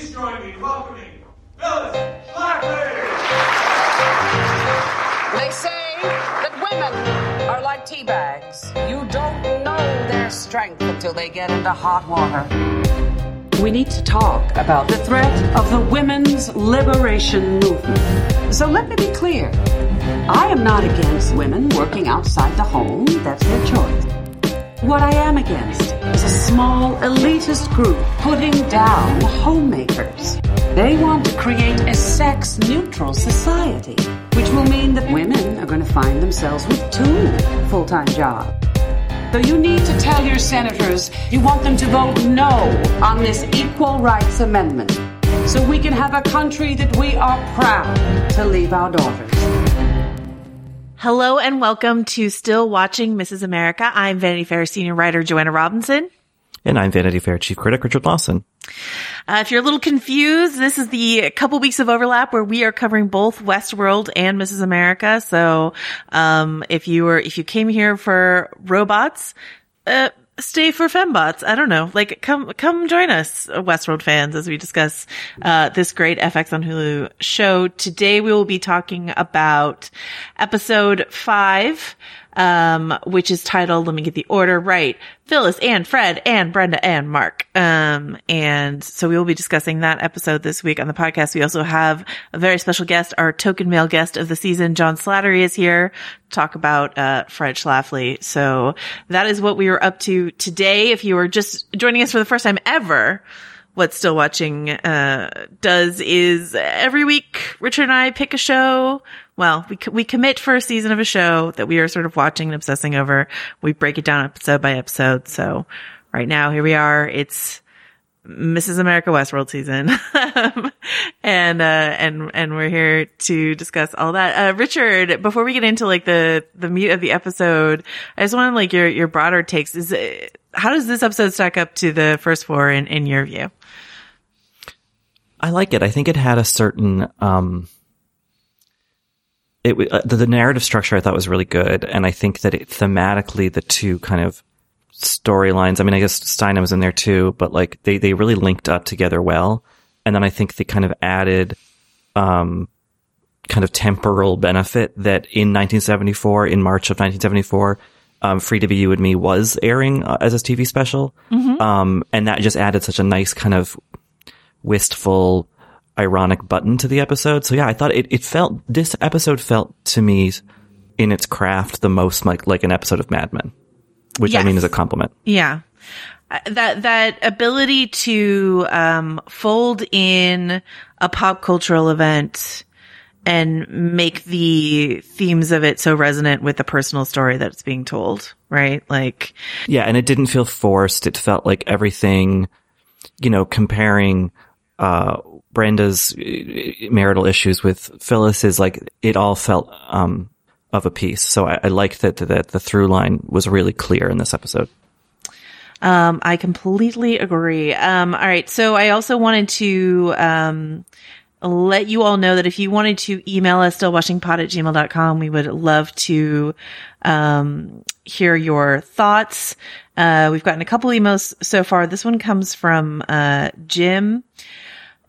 please join me in welcoming Phyllis Schlafly. They say that women are like tea bags. You don't know their strength until they get into hot water. We need to talk about the threat of the women's liberation movement. So let me be clear. I am not against women working outside the home. That's their choice. What I am against is a small elitist group putting down homemakers. They want to create a sex neutral society, which will mean that women are going to find themselves with two full time jobs. So you need to tell your senators you want them to vote no on this Equal Rights Amendment so we can have a country that we are proud to leave our daughters. Hello and welcome to Still Watching Mrs. America. I'm Vanity Fair senior writer Joanna Robinson. And I'm Vanity Fair chief critic Richard Lawson. Uh, if you're a little confused, this is the couple weeks of overlap where we are covering both Westworld and Mrs. America. So, um, if you were, if you came here for robots, uh, stay for fembots. I don't know. Like, come, come join us, Westworld fans, as we discuss, uh, this great FX on Hulu show. Today we will be talking about episode five, um, which is titled, let me get the order right, Phyllis and Fred and Brenda and Mark. Um, and so we will be discussing that episode this week on the podcast. We also have a very special guest, our token male guest of the season, John Slattery is here to talk about, uh, Fred Schlafly. So that is what we were up to today. If you are just joining us for the first time ever, what still watching uh, does is every week richard and i pick a show well we, we commit for a season of a show that we are sort of watching and obsessing over we break it down episode by episode so right now here we are it's Mrs. America Westworld season. and, uh, and, and we're here to discuss all that. Uh, Richard, before we get into like the, the meat of the episode, I just want like your, your broader takes. Is it, how does this episode stack up to the first four in, in your view? I like it. I think it had a certain, um, it, uh, the, the narrative structure I thought was really good. And I think that it thematically, the two kind of storylines. I mean, I guess Steinem was in there too, but like they, they really linked up together well. And then I think they kind of added, um, kind of temporal benefit that in 1974, in March of 1974, um, Free to Be You and Me was airing uh, as a TV special. Mm-hmm. Um, and that just added such a nice kind of wistful, ironic button to the episode. So yeah, I thought it, it felt, this episode felt to me in its craft the most like, like an episode of Mad Men which Yes. I mean is a compliment. Yeah. Uh, That, that ability to, um, fold in a pop cultural event and make the themes of it so resonant with the personal story that it's being told, right? Like, Yeah, and it didn't feel forced. It felt like everything, you know, comparing uh Brenda's uh, marital issues with Phyllis is like it all felt um of a piece. So I, I liked that that the through line was really clear in this episode. Um, I completely agree. Um, all right. So I also wanted to, um, let you all know that if you wanted to email us stillwatchingpod at gmail.com, we would love to, um, hear your thoughts. Uh, we've gotten a couple emails so far. This one comes from, uh, Jim.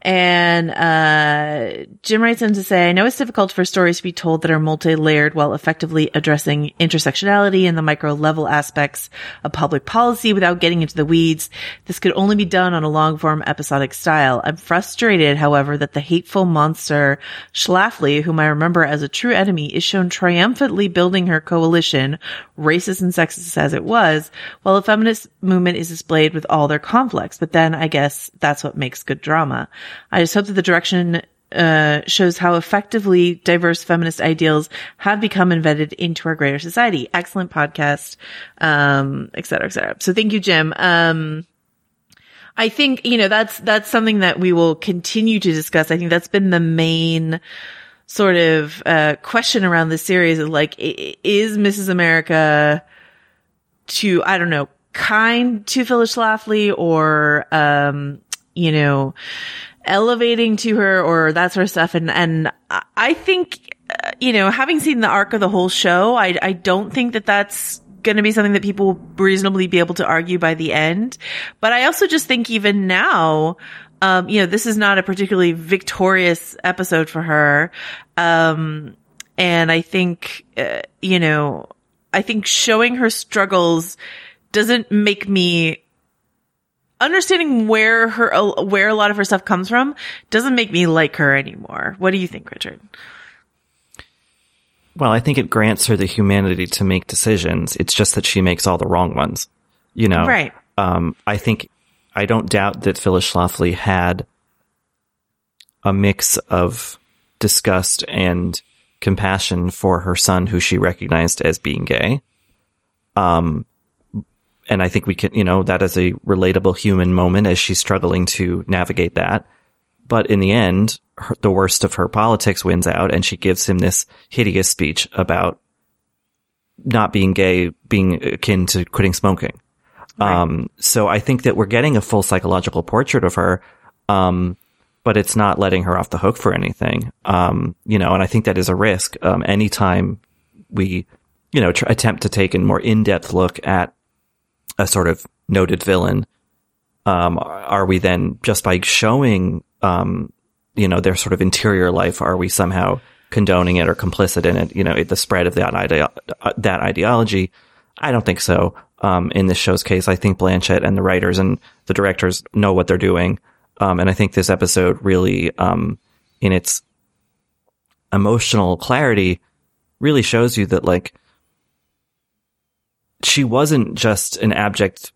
And uh, Jim writes in to say, I know it's difficult for stories to be told that are multi-layered while effectively addressing intersectionality and the micro level aspects of public policy without getting into the weeds. This could only be done on a long form episodic style. I'm frustrated, however, that the hateful monster Schlafly, whom I remember as a true enemy, is shown triumphantly building her coalition, racist and sexist as it was, while the feminist movement is displayed with all their conflicts. But then I guess that's what makes good drama. I just hope that the direction uh, shows how effectively diverse feminist ideals have become embedded into our greater society. Excellent podcast, um, et cetera, et cetera. So thank you, Jim. Um, I think, you know, that's, that's something that we will continue to discuss. I think that's been the main sort of, uh, question around this series is like, is Mrs. America to, I don't know, kind to Phyllis Schlafly or, um, you know, elevating to her or that sort of stuff. And, and I- think, uh, you know, having seen the arc of the whole show, I, I don't think that that's going to be something that people reasonably be able to argue by the end. But I also just think even now, Um, you know, this is not a particularly victorious episode for her. Um, and I think, uh, you know, I think showing her struggles doesn't make me understanding where her, where a lot of her stuff comes from doesn't make me like her anymore. What do you think, Richard? Well, I think it grants her the humanity to make decisions. It's just that she makes all the wrong ones. You know, Right. Um, I think I don't doubt that Phyllis Schlafly had a mix of disgust and compassion for her son, who she recognized as being gay. Um, and I think we can, you know, that is a relatable human moment as she's struggling to navigate that. But in the end, her, the worst of her politics wins out and she gives him this hideous speech about not being gay being akin to quitting smoking. Um, so I think that we're getting a full psychological portrait of her. Um, but it's not letting her off the hook for anything. Um, you know, and I think that is a risk. Um, anytime we, you know, tr- attempt to take a more in-depth look at a sort of noted villain, um, are we then just by showing, um, you know, their sort of interior life, are we somehow condoning it or complicit in it? You know, the spread of that idea, that ideology. I don't think so. Um, in this show's case, I think Blanchett and the writers and the directors know what they're doing. Um, and I think this episode really, um, in its emotional clarity, really shows you that like she wasn't just an abject,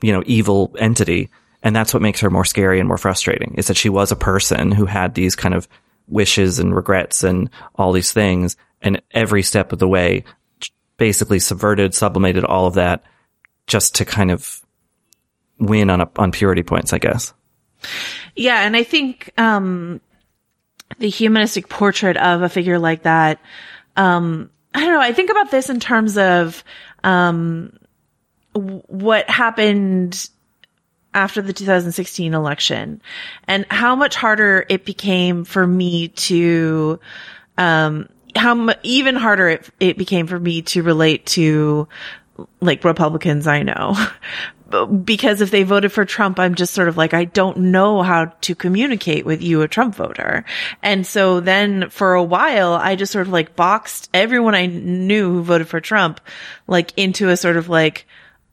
you know, evil entity. And that's what makes her more scary and more frustrating is that she was a person who had these kind of wishes and regrets and all these things. And every step of the way basically subverted, sublimated all of that just to kind of win on a, on purity points, I guess. Yeah, and I think um the humanistic portrait of a figure like that um I don't know, I think about this in terms of um what happened after the 2016 election and how much harder it became for me to um how mu- even harder it, it became for me to relate to like Republicans I know. because if they voted for Trump, I'm just sort of like, I don't know how to communicate with you, a Trump voter. And so then for a while, I just sort of like boxed everyone I knew who voted for Trump, like into a sort of like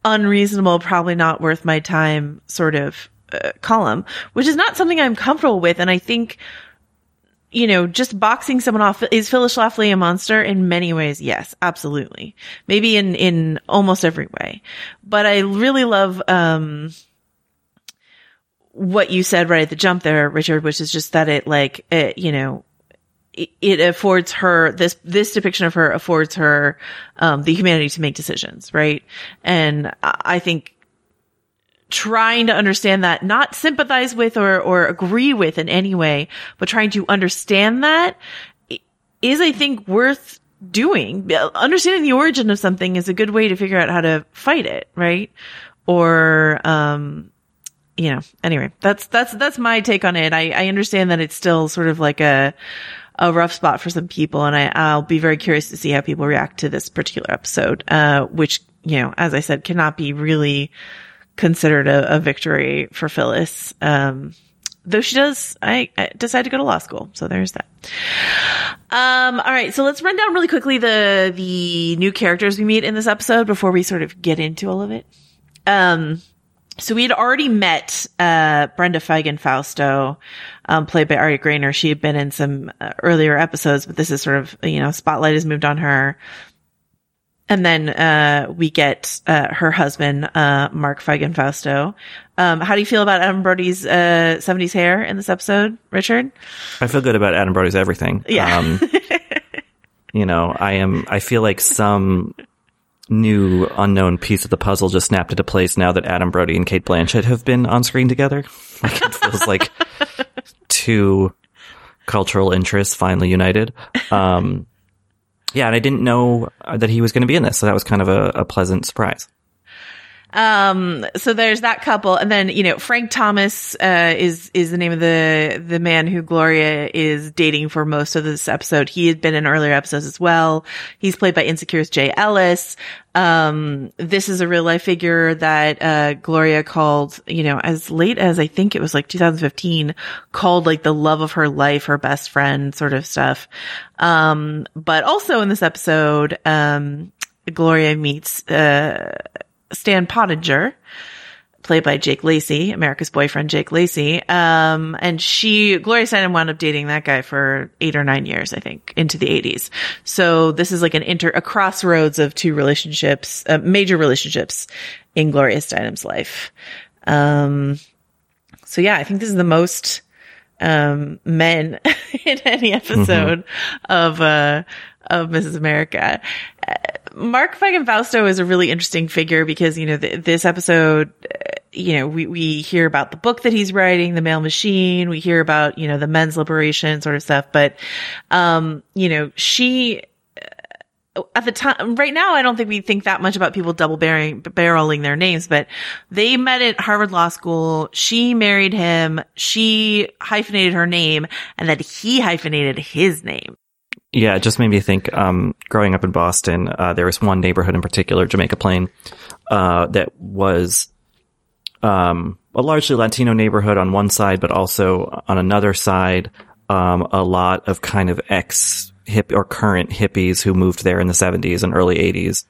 unreasonable, probably not worth my time sort of uh, column, which is not something I'm comfortable with. And I think you know, just boxing someone off is Phyllis Schlafly a monster in many ways? Yes, absolutely. Maybe in in almost every way. But I really love um what you said right at the jump there, Richard, which is just that it like it, you know, it, affords her this this depiction of her affords her um the humanity to make decisions, right? And I think trying to understand that, not sympathize with or, or agree with in any way, but trying to understand that is, I think, worth doing. Understanding the origin of something is a good way to figure out how to fight it, right? Or, um, you know, anyway, that's, that's, that's my take on it. I, I understand that it's still sort of like a, a rough spot for some people. And I, I'll be very curious to see how people react to this particular episode, uh, which, you know, as I said, cannot be really, considered a, a victory for Phyllis. Um, though she does, I, I decide to go to law school. So there's that. Um, all right. So let's run down really quickly the, the new characters we meet in this episode before we sort of get into all of it. Um, so we had already met, uh, Brenda Feigen Fausto, um, played by Ari Graynor. She had been in some uh, earlier episodes, but this is sort of, you know, spotlight has moved on her. And then, uh, we get, uh, her husband, uh, Mark Feigen Fausto. Um, how do you feel about Adam Brody's, uh, 70s hair in this episode, Richard? I feel good about Adam Brody's everything. Yeah. Um, you know, I am, I feel like some new unknown piece of the puzzle just snapped into place now that Adam Brody and Cate Blanchett have been on screen together. Like it feels like two cultural interests finally united. Um, yeah, and I didn't know uh, that he was going to be in this, so that was kind of a, a pleasant surprise. Um, so there's that couple, and then you know Frank Thomas uh, is is the name of the the man who Gloria is dating for most of this episode. He had been in earlier episodes as well. He's played by Insecure's Jay Ellis. Um, this is a real life figure that uh, Gloria called, you know, as late as I think it was like 2015, called like the love of her life, her best friend, sort of stuff. Um, but also in this episode, um, Gloria meets uh, Stan Pottinger, played by Jake Lacy, America's boyfriend, Jake Lacy. Um, and she, Gloria Steinem wound up dating that guy for eight or nine years, I think, into the eighties. So this is like an inter, a crossroads of two relationships, uh, major relationships in Gloria Steinem's life. Um, so yeah, I think this is the most, um, men in any episode of, uh, of Mrs. America. Uh, Mark Feigen Fausto is a really interesting figure because, you know, th- this episode, uh, you know, we, we hear about the book that he's writing, The Male Machine. We hear about, you know, the men's liberation sort of stuff. But, um, you know, she, at the time, right now, I don't think we think that much about people double barreling, barreling their names, but they met at Harvard Law School. She married him. She hyphenated her name and then he hyphenated his name. Yeah, it just made me think. Um, growing up in Boston, uh, there was one neighborhood in particular, Jamaica Plain, uh, that was um, a largely Latino neighborhood on one side, but also on another side, um, a lot of kind of ex hip or current hippies who moved there in the 70s and early 80s.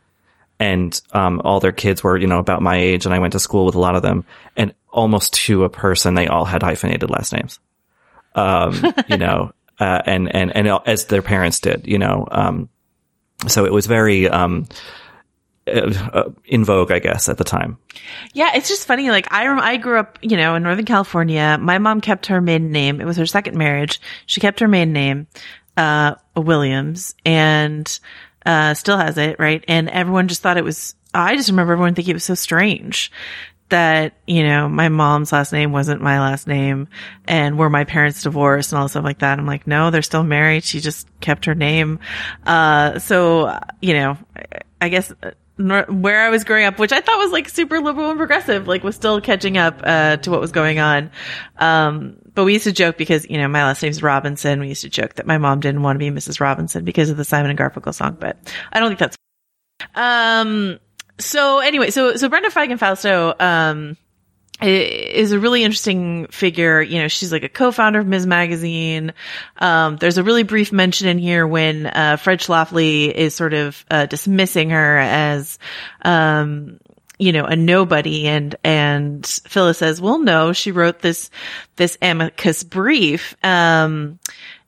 And um, all their kids were, you know, about my age, and I went to school with a lot of them. And almost to a person, they all had hyphenated last names. Um, you know, uh, and and and as their parents did, you know. Um, so it was very um, uh, in vogue, I guess, at the time. Yeah, it's just funny. Like I, I grew up, you know, in Northern California. My mom kept her maiden name. It was her second marriage. She kept her maiden name, uh, Williams, and uh, still has it, right? And everyone just thought it was. I just remember everyone thinking it was so strange that, you know, my mom's last name wasn't my last name and were my parents divorced and all stuff like that. I'm like, no, they're still married. She just kept her name. Uh, so, you know, I guess where I was growing up, which I thought was like super liberal and progressive, like was still catching up, uh, to what was going on. Um, but we used to joke because, you know, my last name's Robinson. We used to joke that my mom didn't want to be Mrs. Robinson because of the Simon and Garfunkel song, but I don't think that's, um, so anyway, so so Brenda Feigen Fausto um, is a really interesting figure. You know, she's like a co-founder of Ms. Magazine. Um, there's a really brief mention in here when uh, Fred Schlafly is sort of uh, dismissing her as. Um, you know, a nobody and, and Phyllis says, well, no, she wrote this, this amicus brief. Um,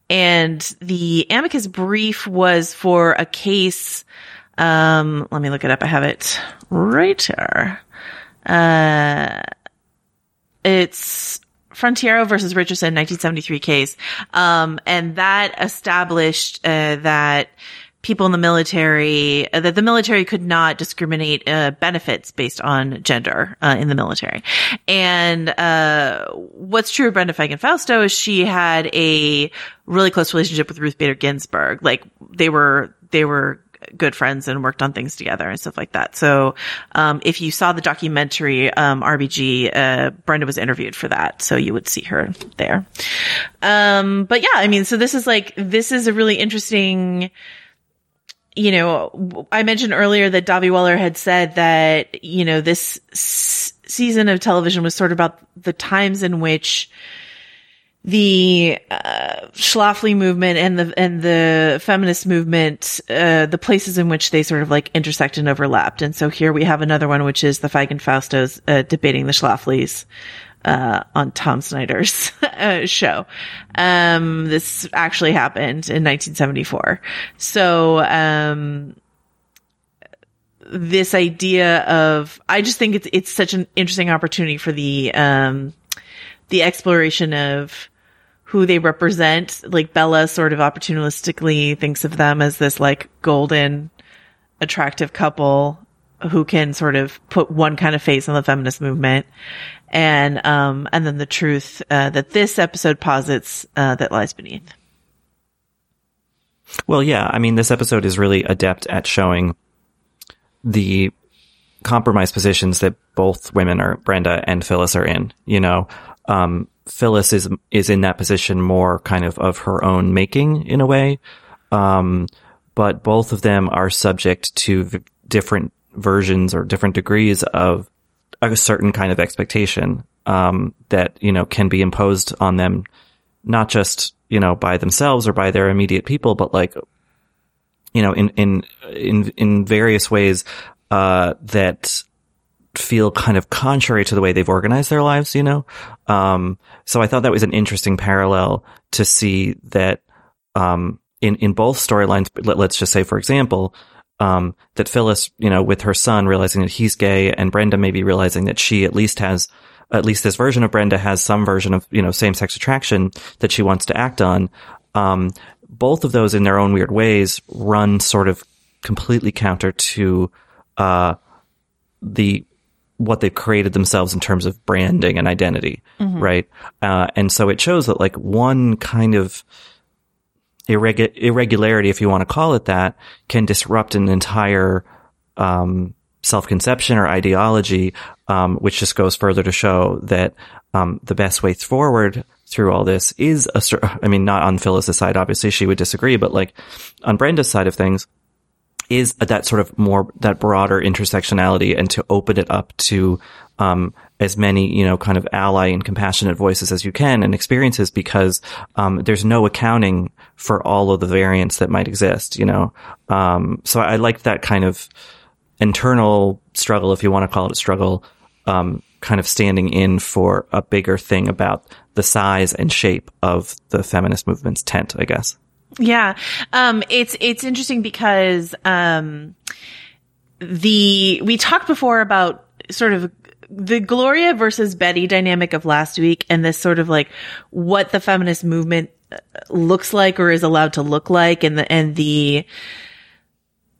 and the amicus brief was for a case, um, let me look it up. I have it right here. Uh, it's Frontiero versus Richardson, 1973 case. Um, and that established, uh, that people in the military, uh, that the military could not discriminate, uh, benefits based on gender, uh, in the military. And, uh, what's true of Brenda Feigen Fausto is she had a really close relationship with Ruth Bader Ginsburg. Like they were, they were, good friends and worked on things together and stuff like that. So, um, if you saw the documentary, um, RBG, uh, Brenda was interviewed for that. So you would see her there. Um, but yeah, I mean, so this is like, this is a really interesting, you know, I mentioned earlier that Dahvi Waller had said that, you know, this s- season of television was sort of about the times in which, the uh, Schlafly movement and the and the feminist movement, uh, the places in which they sort of like intersect and overlapped. And so here we have another one, which is the Feigen Faustos uh, debating the Schlaflys uh, on Tom Snyder's uh, show. Um, this actually happened in 1974. So, um, this idea of, I just think it's, it's such an interesting opportunity for the, um, the exploration of who they represent. Like Bella sort of opportunistically thinks of them as this like golden, attractive couple who can sort of put one kind of face on the feminist movement. And, um, and then the truth, uh, that this episode posits, uh, that lies beneath. Well, yeah. I mean, this episode is really adept at showing the compromise positions that both women are Brenda and Phyllis are in. You know, um, Phyllis is is in that position more kind of of her own making in a way, um, but both of them are subject to v- different versions or different degrees of a certain kind of expectation um, that you know can be imposed on them, not just you know by themselves or by their immediate people, but like you know in in in in various ways uh, that feel kind of contrary to the way they've organized their lives, you know? Um, so I thought that was an interesting parallel to see that, um, in, in both storylines, let, us just say, for example, um, that Phyllis, you know, with her son realizing that he's gay and Brenda maybe realizing that she at least has, at least this version of Brenda has some version of, you know, same sex attraction that she wants to act on. Um, both of those in their own weird ways run sort of completely counter to, uh, the what they've created themselves in terms of branding and identity, mm-hmm. right? Uh, and so it shows that like one kind of irregu- irregularity, if you want to call it that, can disrupt an entire um, self-conception or ideology, um, which just goes further to show that um, the best way forward through all this is a. I mean, not on Phyllis's side, obviously she would disagree, but like on Brenda's side of things is that sort of more that broader intersectionality and to open it up to um, as many you know kind of ally and compassionate voices as you can and experiences because um, there's no accounting for all of the variants that might exist you know? Um, so I like that kind of internal struggle if you want to call it a struggle um, kind of standing in for a bigger thing about the size and shape of the feminist movement's tent I guess yeah. Um, it's, it's interesting because, um, the, we talked before about sort of the Gloria versus Betty dynamic of last week and this sort of like what the feminist movement uh, looks like or is allowed to look like and the, and the,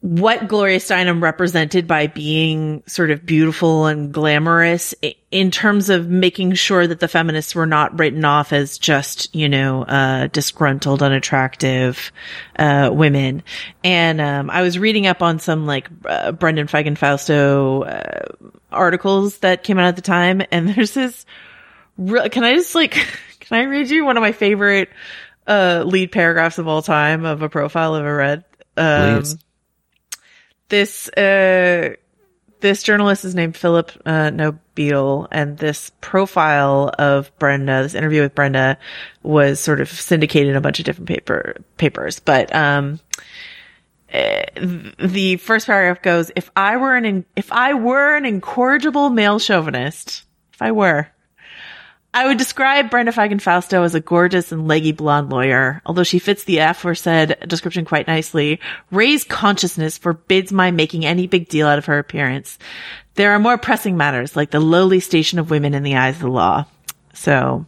what Gloria Steinem represented by being sort of beautiful and glamorous in terms of making sure that the feminists were not written off as just, you know, uh, disgruntled, unattractive, uh, women. And, um, I was reading up on some like, uh, Brenda Feigen Fausto, uh, articles that came out at the time. And there's this, can I just like, can I read you one of my favorite, uh, lead paragraphs of all time of a profile I've ever read? Um, Please this uh, this journalist is named Philip uh, and this profile of Brenda, this interview with Brenda, was sort of syndicated in a bunch of different paper papers. But um, uh, the first paragraph goes: "If I were an if I were an incorrigible male chauvinist, if I were." I would describe Brenda Feigen Fausto as a gorgeous and leggy blonde lawyer. Although she fits the aforesaid description quite nicely, Ray's consciousness forbids my making any big deal out of her appearance. There are more pressing matters, like the lowly station of women in the eyes of the law. So,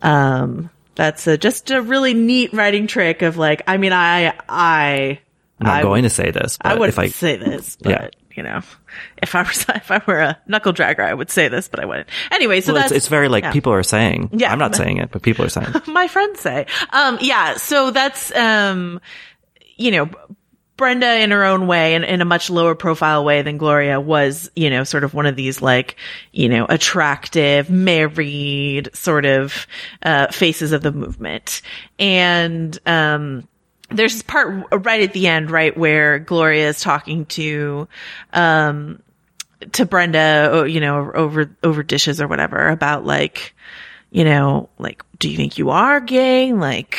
um, that's a, just a really neat writing trick of like, I mean, I, I, I'm not I, going to say this. I would if I say this, but yeah you know, if I was if I were a knuckle dragger, I would say this, but I wouldn't. Anyway, so well, that's it's, it's, very like yeah. people are saying. Yeah, I'm not saying it, but people are saying. My friends say. Um, yeah. So that's um, you know. Brenda, in her own way, and in a much lower profile way than Gloria, was, you know, sort of one of these like, you know, attractive, married sort of, uh, faces of the movement. And, um, there's this part right at the end, right, where Gloria is talking to, um, to Brenda, you know, over, over dishes or whatever about like, you know, like, do you think you are gay? Like,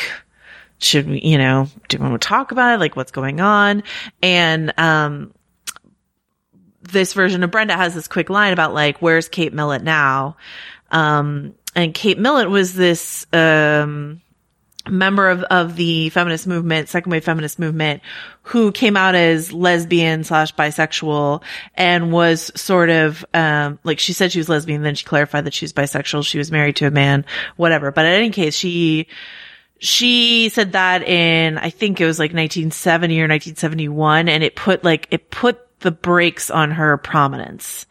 should we, you know, do we want to talk about it? Like, what's going on? And, um, this version of Brenda has this quick line about like, where's Kate Millett now? Um, and Kate Millett was this, um, member of, of the feminist movement, second wave feminist movement, who came out as lesbian slash bisexual and was sort of, um, like she said she was lesbian, then she clarified that she was bisexual. She was married to a man, whatever. But in any case, she, she said that in, I think it was like 1970 or 1971 and it put like, it put the brakes on her prominence.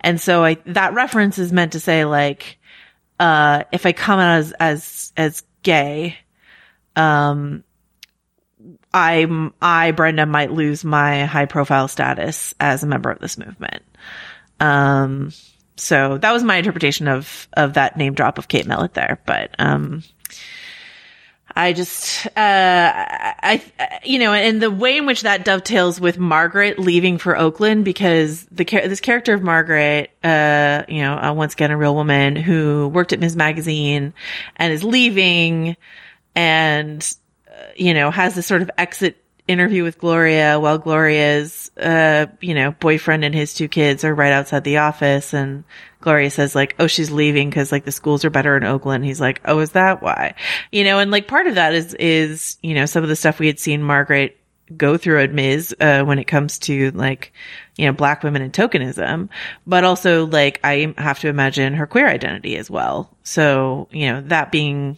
And so I, that reference is meant to say like, uh, if I come out as, as, as gay, um, I, I, Brenda might lose my high profile status as a member of this movement. Um, so that was my interpretation of of that name drop of Kate Millett there. But um, I just, uh, I, I, you know, and the way in which that dovetails with Margaret leaving for Oakland because the this character of Margaret, uh, you know, uh, once again a real woman who worked at Ms. Magazine and is leaving, and uh, you know has this sort of exit interview with Gloria while Gloria's, uh, you know, boyfriend and his two kids are right outside the office and Gloria says like, oh, she's leaving because like the schools are better in Oakland. He's like, oh, is that why? You know, and like part of that is, is, you know, some of the stuff we had seen Margaret go through at Ms. Uh, when it comes to like, you know, black women and tokenism, but also like I have to imagine her queer identity as well. So, you know, that being,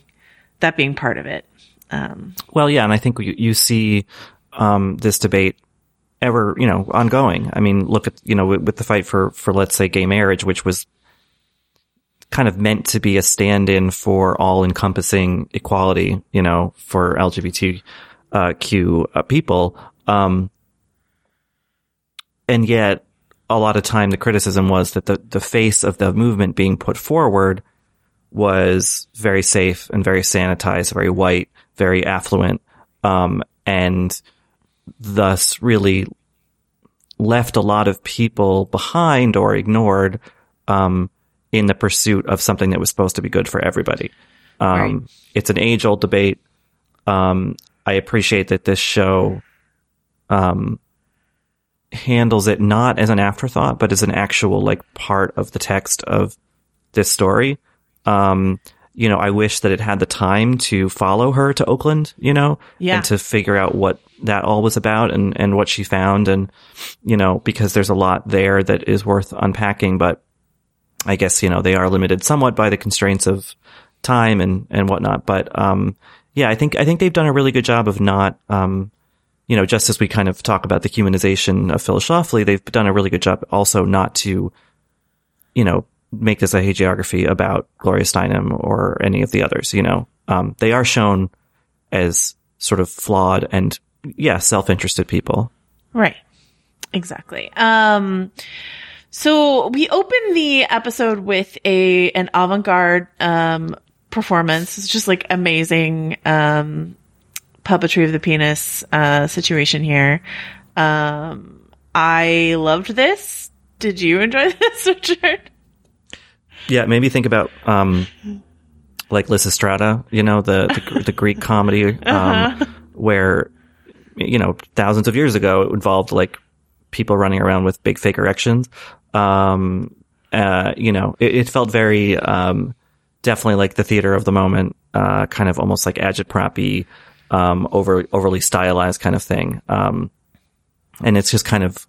that being part of it. Um, well, yeah. And I think you, you see, um, this debate ever, you know, ongoing. I mean, look at, you know, with, with, the fight for, for, let's say, gay marriage, which was kind of meant to be a stand-in for all encompassing equality, you know, for LGBTQ uh, people. Um, and yet a lot of time the criticism was that the, the face of the movement being put forward was very safe and very sanitized, very white, very affluent. Um, and thus really left a lot of people behind or ignored um, in the pursuit of something that was supposed to be good for everybody. Um, right. It's an age old debate. Um, I appreciate that this show um, handles it not as an afterthought, but as an actual like part of the text of this story. Um, you know, I wish that it had the time to follow her to Oakland, you know, yeah. and to figure out what that all was about and, and what she found. And, you know, because there's a lot there that is worth unpacking, but I guess, you know, they are limited somewhat by the constraints of time and, and whatnot. But, um, yeah, I think, I think they've done a really good job of not, um, you know, just as we kind of talk about the humanization of Phyllis Schlafly, they've done a really good job also not to, you know, make this a hagiography about Gloria Steinem or any of the others, you know. Um, they are shown as sort of flawed and, yeah, self-interested people. Right. Exactly. Um, so we open the episode with a, an avant-garde, um, performance. It's just like amazing, um, puppetry of the penis, uh, situation here. Um, I loved this. Did you enjoy this, Richard? Yeah, maybe think about um, like Lysistrata, you know, the the, the Greek comedy, um, uh-huh. where you know thousands of years ago it involved like people running around with big fake erections. Um, uh, you know, it, it felt very um, definitely like the theater of the moment, uh, kind of almost like agitprop um, over overly stylized kind of thing. Um, and it's just kind of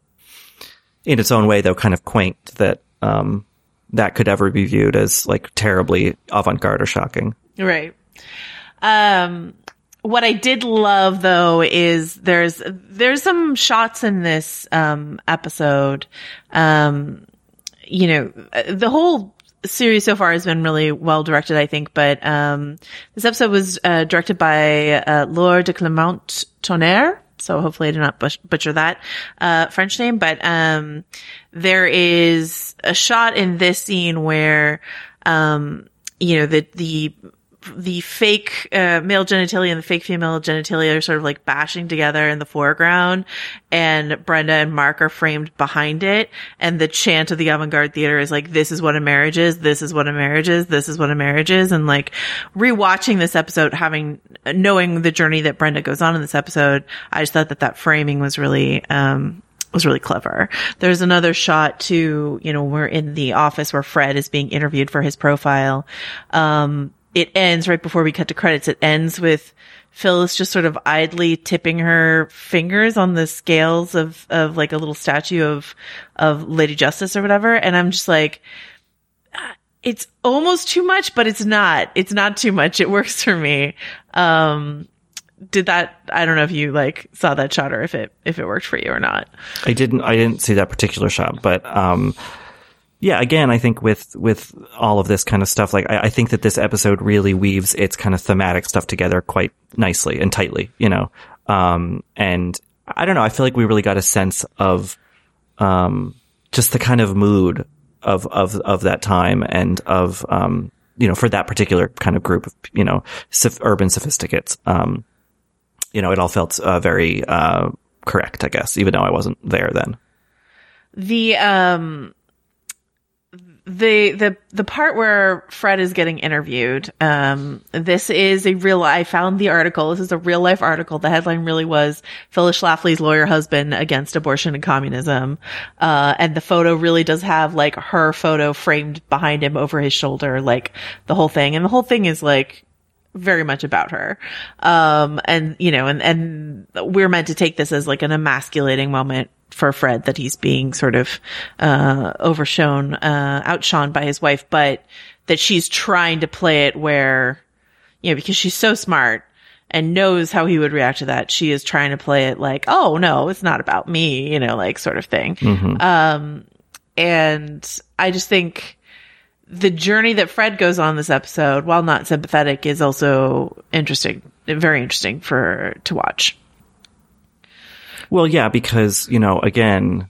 in its own way, though, kind of quaint that um, that could ever be viewed as like terribly avant-garde or shocking. Right. Um, what I did love though is there's, there's some shots in this, um, episode. Um, you know, the whole series so far has been really well directed, I think, but, um, this episode was, uh, directed by, uh, Laure de Clement Tonnerre. So hopefully I did not butcher that, uh, French name, but, um, there is a shot in this scene where, um, you know, the, the, the fake uh, male genitalia and the fake female genitalia are sort of like bashing together in the foreground and Brenda and Mark are framed behind it and the chant of the avant-garde theater is like this is what a marriage is this is what a marriage is this is what a marriage is and like rewatching this episode having knowing the journey that Brenda goes on in this episode I just thought that that framing was really um was really clever. There's another shot too, you know, we're in the office where Fred is being interviewed for his profile. Um, it ends right before we cut to credits. It ends with Phyllis just sort of idly tipping her fingers on the scales of, of like a little statue of, of Lady Justice or whatever. And I'm just like, it's almost too much, but it's not. It's not too much. It works for me. Um, did that i don't know if you like saw that shot or if it if it worked for you or not i didn't i didn't see that particular shot but um yeah again i think with with all of this kind of stuff like I, I, think that this episode really weaves its kind of thematic stuff together quite nicely and tightly you know um and i don't know i feel like we really got a sense of um just the kind of mood of, of, of that time and of, um, you know, for that particular kind of group of, you know, urban sophisticates. Um, you know, it all felt, uh, very, uh, correct, I guess, even though I wasn't there then. The um the the the part where Fred is getting interviewed, um, this is a real. I found the article. This is a real life article. The headline really was Phyllis Schlafly's lawyer husband against abortion and communism, uh, and the photo really does have like her photo framed behind him over his shoulder, like the whole thing, and the whole thing is like very much about her. Um, and you know, and and we're meant to take this as like an emasculating moment for Fred that he's being sort of uh, overshone, uh, outshone by his wife, but that she's trying to play it where, you know, because she's so smart and knows how he would react to that. She is trying to play it like, oh no, it's not about me, you know, like sort of thing. Um, and I just think the journey that Fred goes on this episode, while not sympathetic, is also interesting, very interesting for to watch. Well, yeah, because, you know, again,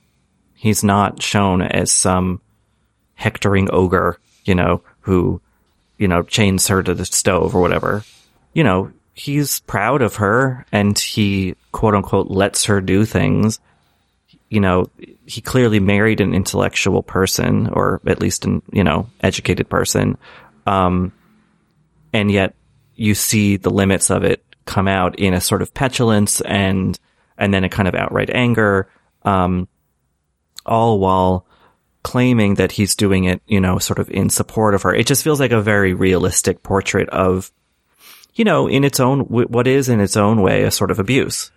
he's not shown as some hectoring ogre, you know, who, you know, chains her to the stove or whatever. You know, he's proud of her and he quote unquote lets her do things. You know, he clearly married an intellectual person or at least an, you know, educated person. Um, and yet you see the limits of it come out in a sort of petulance and and then a kind of outright anger, um, all while claiming that he's doing it, you know, sort of in support of her. It just feels like a very realistic portrait of, you know, in its own, what is in its own way a sort of abuse.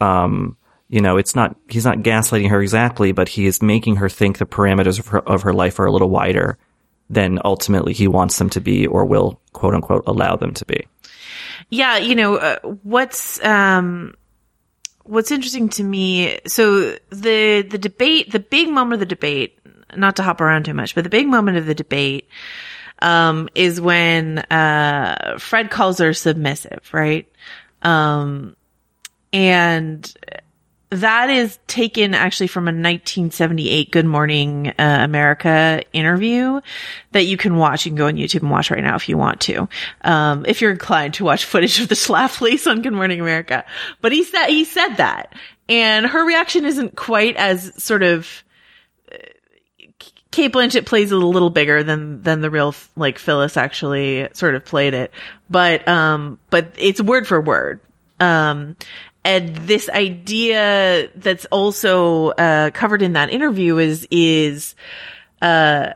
Um, you know, it's not, he's not gaslighting her exactly, but he is making her think the parameters of her, of her life are a little wider than ultimately he wants them to be or will quote unquote allow them to be. Yeah, you know, uh, what's, um, what's interesting to me, so the, the debate, the big moment of the debate, not to hop around too much, but the big moment of the debate, um, is when, uh, Fred calls her submissive, right? Um, and that is taken actually from a 1978 Good Morning uh, America interview that you can watch. You can go on YouTube and watch right now if you want to. Um, if you're inclined to watch footage of the Schlaflys on Good Morning America. But he said, he said that. And her reaction isn't quite as sort of, uh, Cate Blanchett plays a little bigger than than the real like Phyllis actually sort of played it, but um, but it's word for word. Um, and this idea that's also uh, covered in that interview is is uh,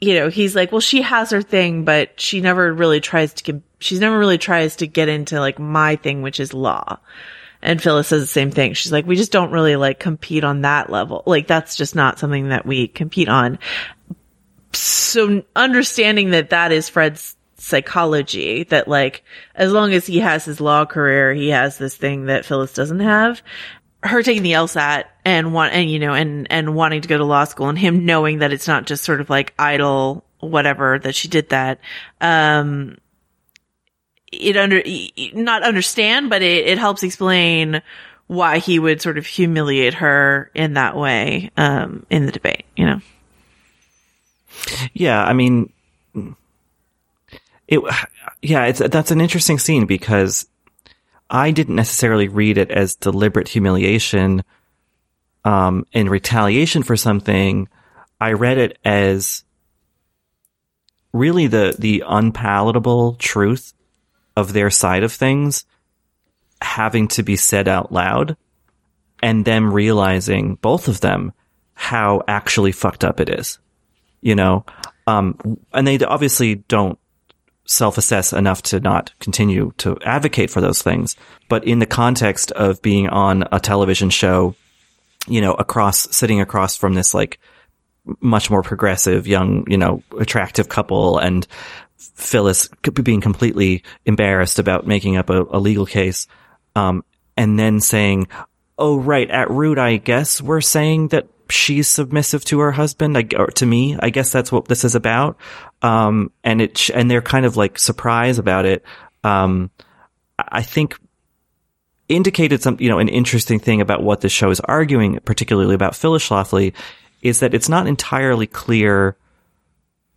you know he's like well she has her thing but she never really tries to she's never really tries to get into like my thing which is law and Phyllis says the same thing. She's like, we just don't really like compete on that level. Like that's just not something that we compete on. So understanding that that is Fred's psychology that like as long as he has his law career, he has this thing that Phyllis doesn't have. Her taking the LSAT and want and you know and and wanting to go to law school and him knowing that it's not just sort of like idle whatever that she did that. Um it under not understand, but it, it helps explain why he would sort of humiliate her in that way um, in the debate. You know. Yeah, I mean, it. Yeah, it's that's an interesting scene because I didn't necessarily read it as deliberate humiliation, um, in retaliation for something. I read it as really the the unpalatable truth of their side of things having to be said out loud and them realizing both of them how actually fucked up it is you know um, and they obviously don't self-assess enough to not continue to advocate for those things. But in the context of being on a television show you know across sitting across from this like much more progressive young you know attractive couple and Phyllis being completely embarrassed about making up a, a legal case, um, and then saying, "Oh, right, at root, I guess we're saying that she's submissive to her husband, I, or to me. I guess that's what this is about." Um, and it, and they're kind of like surprised about it. Um, I think indicated some, you know, an interesting thing about what the show is arguing, particularly about Phyllis Schlafly, is that it's not entirely clear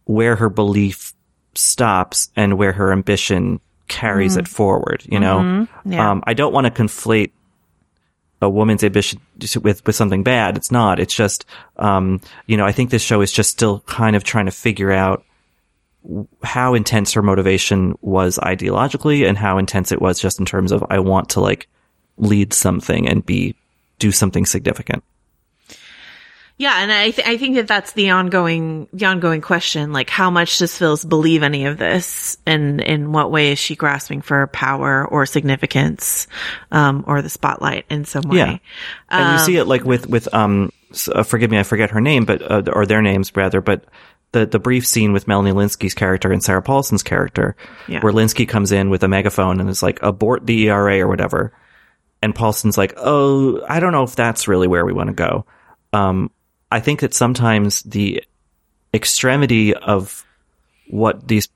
where her belief stops and where her ambition carries it forward. You know, Mm-hmm. Yeah. um, I don't want to conflate a woman's ambition with with something bad. It's not. It's just, um, you know, I think this show is just still kind of trying to figure out how intense her motivation was ideologically and how intense it was just in terms of I want to like lead something and be do something significant. Yeah, and I th- I think that that's the ongoing the ongoing question. Like, how much does Phyllis believe any of this, and in what way is she grasping for power or significance, um, or the spotlight in some way? Yeah. And you see it like with with um uh, forgive me I forget her name but uh, or their names rather but the the brief scene with Melanie Lynskey's character and Sarah Paulson's character Yeah. where Linsky comes in with a megaphone and is like abort the ERA or whatever and Paulson's like oh I don't know if that's really where we want to go um I think that sometimes the extremity of what these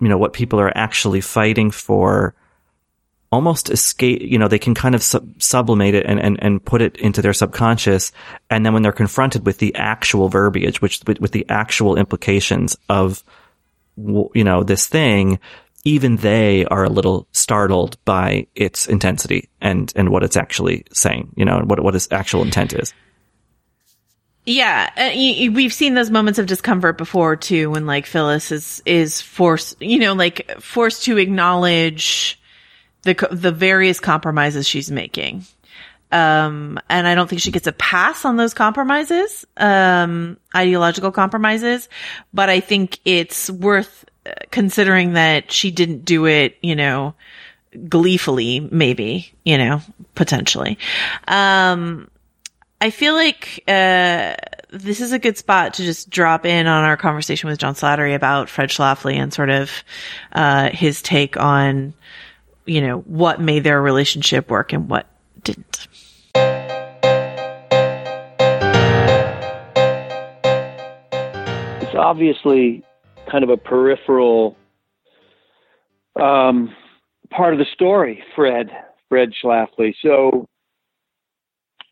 you know what people are actually fighting for almost escape, you know, they can kind of sub- sublimate it and, and, and put it into their subconscious. And then when they're confronted with the actual verbiage, which with, with the actual implications of, you know, this thing, even they are a little startled by its intensity and, and what it's actually saying, you know, and what, what its actual intent is. Yeah, uh, y- we've seen those moments of discomfort before too, when like Phyllis is is forced, you know, like forced to acknowledge the the various compromises she's making. Um, and I don't think she gets a pass on those compromises, um, ideological compromises, but I think it's worth uh, considering that she didn't do it, you know, gleefully, maybe, you know, potentially. Um, I feel like uh, this is a good spot to just drop in on our conversation with John Slattery about Fred Schlafly and sort of uh, his take on, you know, what made their relationship work and what didn't. it's obviously kind of a peripheral um, part of the story, Fred, Fred Schlafly. So,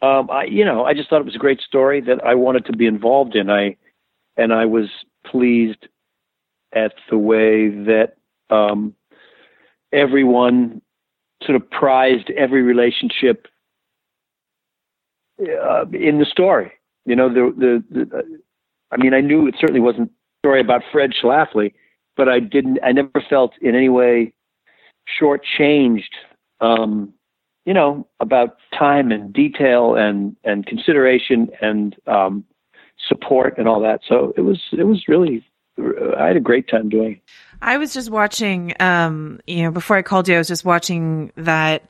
um, I, you know, I just thought it was a great story that I wanted to be involved in. I, and I was pleased at the way that um, everyone sort of prized every relationship uh, in the story. You know, the the, the I mean, I knew it certainly wasn't a story about Fred Schlafly, but I didn't. I never felt in any way shortchanged. Um, you know, about time and detail and and consideration and um, support and all that. So it was it was really. I had a great time doing it. I was just watching, um, you know, before I called you, I was just watching that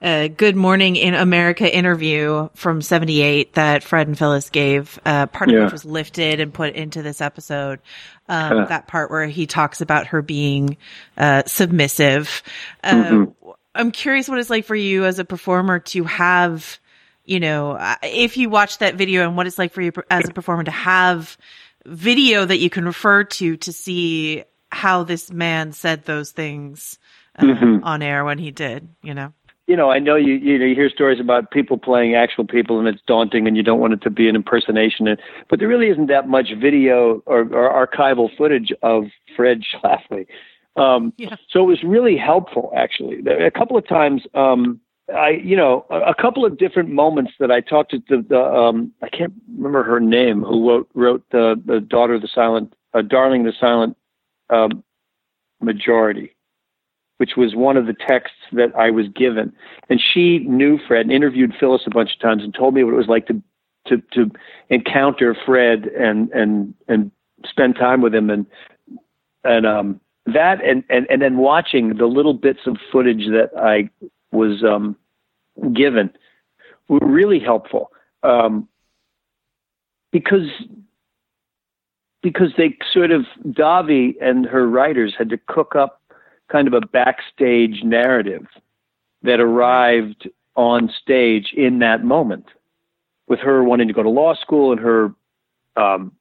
uh, Good Morning in America interview from 78 that Fred and Phyllis gave, uh, part of Yeah. which was lifted and put into this episode. Um, Huh. that part where he talks about her being, uh, submissive. Uh, Mm-hmm. I'm curious what it's like for you as a performer to have, you know, if you watch that video and what it's like for you as a performer to have video that you can refer to to see how this man said those things uh, Mm-hmm. on air when he did, you know. you know, I know you you know you hear stories about people playing actual people, and it's daunting, and you don't want it to be an impersonation. And, but there really isn't that much video or, or archival footage of Fred Schlafly. Um, Yeah. So it was really helpful, actually. A couple of times, um, I you know, a, couple of different moments that I talked to the, the um, I can't remember her name, who wrote wrote the the daughter of the silent, uh, darling of the silent um, majority which was one of the texts that I was given. And she knew Fred and interviewed Phyllis a bunch of times and told me what it was like to to to encounter Fred and and and spend time with him and and um that and and and then watching the little bits of footage that I was um given were really helpful. Um because because they sort of Dahvi and her writers had to cook up kind of a backstage narrative that arrived on stage in that moment with her wanting to go to law school and her um,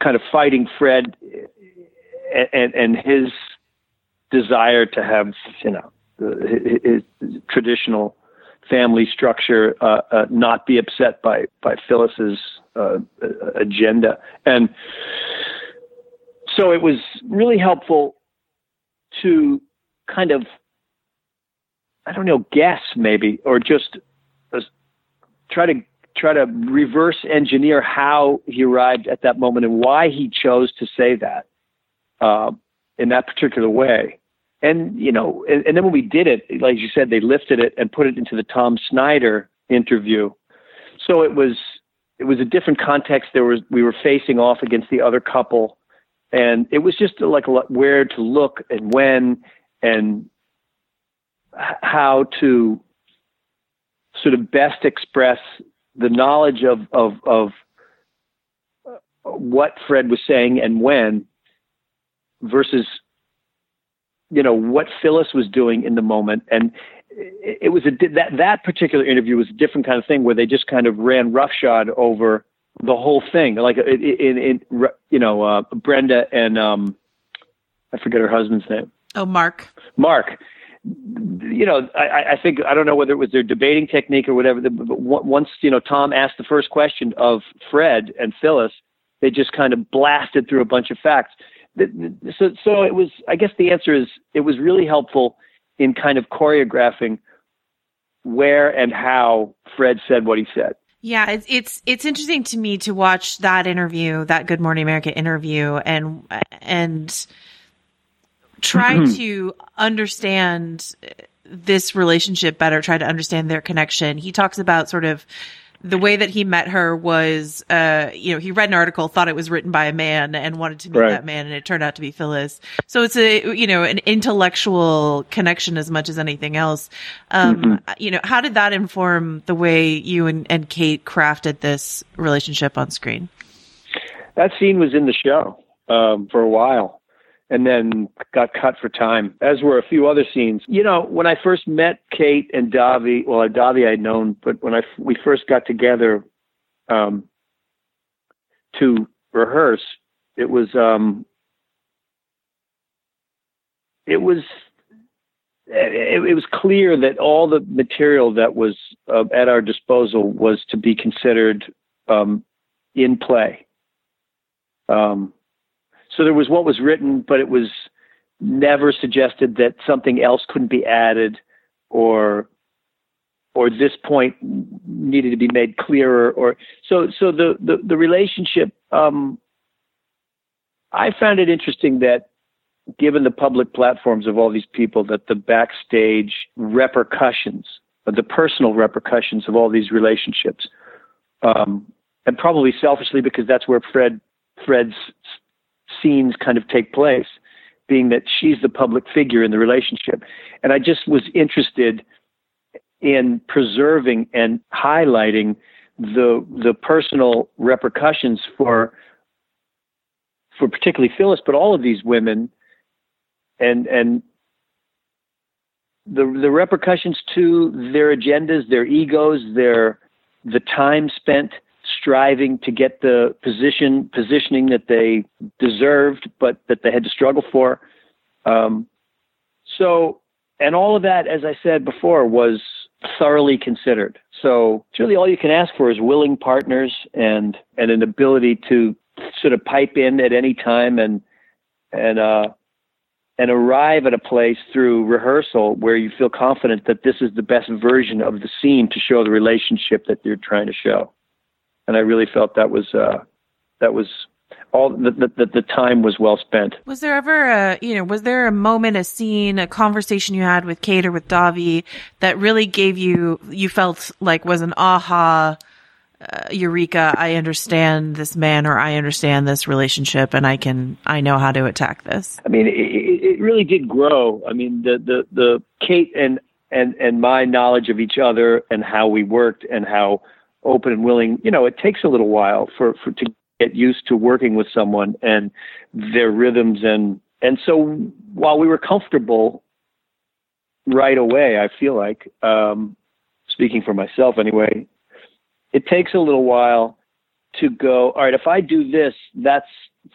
kind of fighting Fred and, and, his desire to have, you know, his, his traditional family structure uh, uh, not be upset by by Phyllis's uh, agenda, and so it was really helpful to kind of I don't know guess maybe or just uh, try to try to reverse engineer how he arrived at that moment and why he chose to say that uh, in that particular way. And you know, and, and, then when we did it, like you said, they lifted it and put it into the Tom Snyder interview. So it was it was a different context. There was we were facing off against the other couple, and it was just like where to look and when and how to sort of best express the knowledge of of of what Fred was saying and when versus you know what Phyllis was doing in the moment and it was a that that particular interview was a different kind of thing where they just kind of ran roughshod over the whole thing like in, in, in you know uh, Brenda and um I forget her husband's name oh Mark Mark you know, I, I think I don't know whether it was their debating technique or whatever. But once you know Tom asked the first question of Fred and Phyllis, they just kind of blasted through a bunch of facts. So, so it was. I guess the answer is it was really helpful in kind of choreographing where and how Fred said what he said. Yeah, it's it's it's interesting to me to watch that interview, that Good Morning America interview, and and try mm-hmm. to understand this relationship better, try to understand their connection. He talks about sort of the way that he met her was, uh, you know, he read an article, thought it was written by a man and wanted to meet right. that man and it turned out to be Phyllis. So it's a, you know, an intellectual connection as much as anything else. Um, mm-hmm. you know, how did that inform the way you and, and Cate crafted this relationship on screen? That scene was in the show, um, for a while and then got cut for time, as were a few other scenes. You know, when I first met Cate and Dahvi, well, Dahvi I'd known, but when I we first got together um, to rehearse, it was um, it was it, it, was clear that all the material that was uh, at our disposal was to be considered um, in play. Um, so there was what was written, but it was never suggested that something else couldn't be added or or this point needed to be made clearer or so so the the, the relationship um, I found it interesting that given the public platforms of all these people that the backstage repercussions the personal repercussions of all these relationships um, and probably selfishly because that's where Fred Fred's scenes kind of take place, being that she's the public figure in the relationship. And I just was interested in preserving and highlighting the the personal repercussions for for particularly Phyllis, but all of these women, and and the the repercussions to their agendas, their egos, their the time spent striving to get the position positioning that they deserved, but that they had to struggle for. Um, so, and all of that, as I said before, was thoroughly considered. So, really all you can ask for is willing partners and and an ability to sort of pipe in at any time and and uh, and arrive at a place through rehearsal where you feel confident that this is the best version of the scene to show the relationship that you're trying to show and I really felt that was uh, that was all the, the, the time was well spent. Was there ever a you know was there a moment, a scene, a conversation you had with Cate or with Dahvi that really gave you you felt like was an aha? Uh, Eureka! I understand this man, or I understand this relationship, and I can, I know how to attack this. I mean, it, it really did grow. I mean, the the the Cate and and and my knowledge of each other and how we worked and how open and willing. You know, it takes a little while for, for to get used to working with someone and their rhythms and and so while we were comfortable right away, I feel like um, speaking for myself anyway, it takes a little while to go. All right, if I do this, that's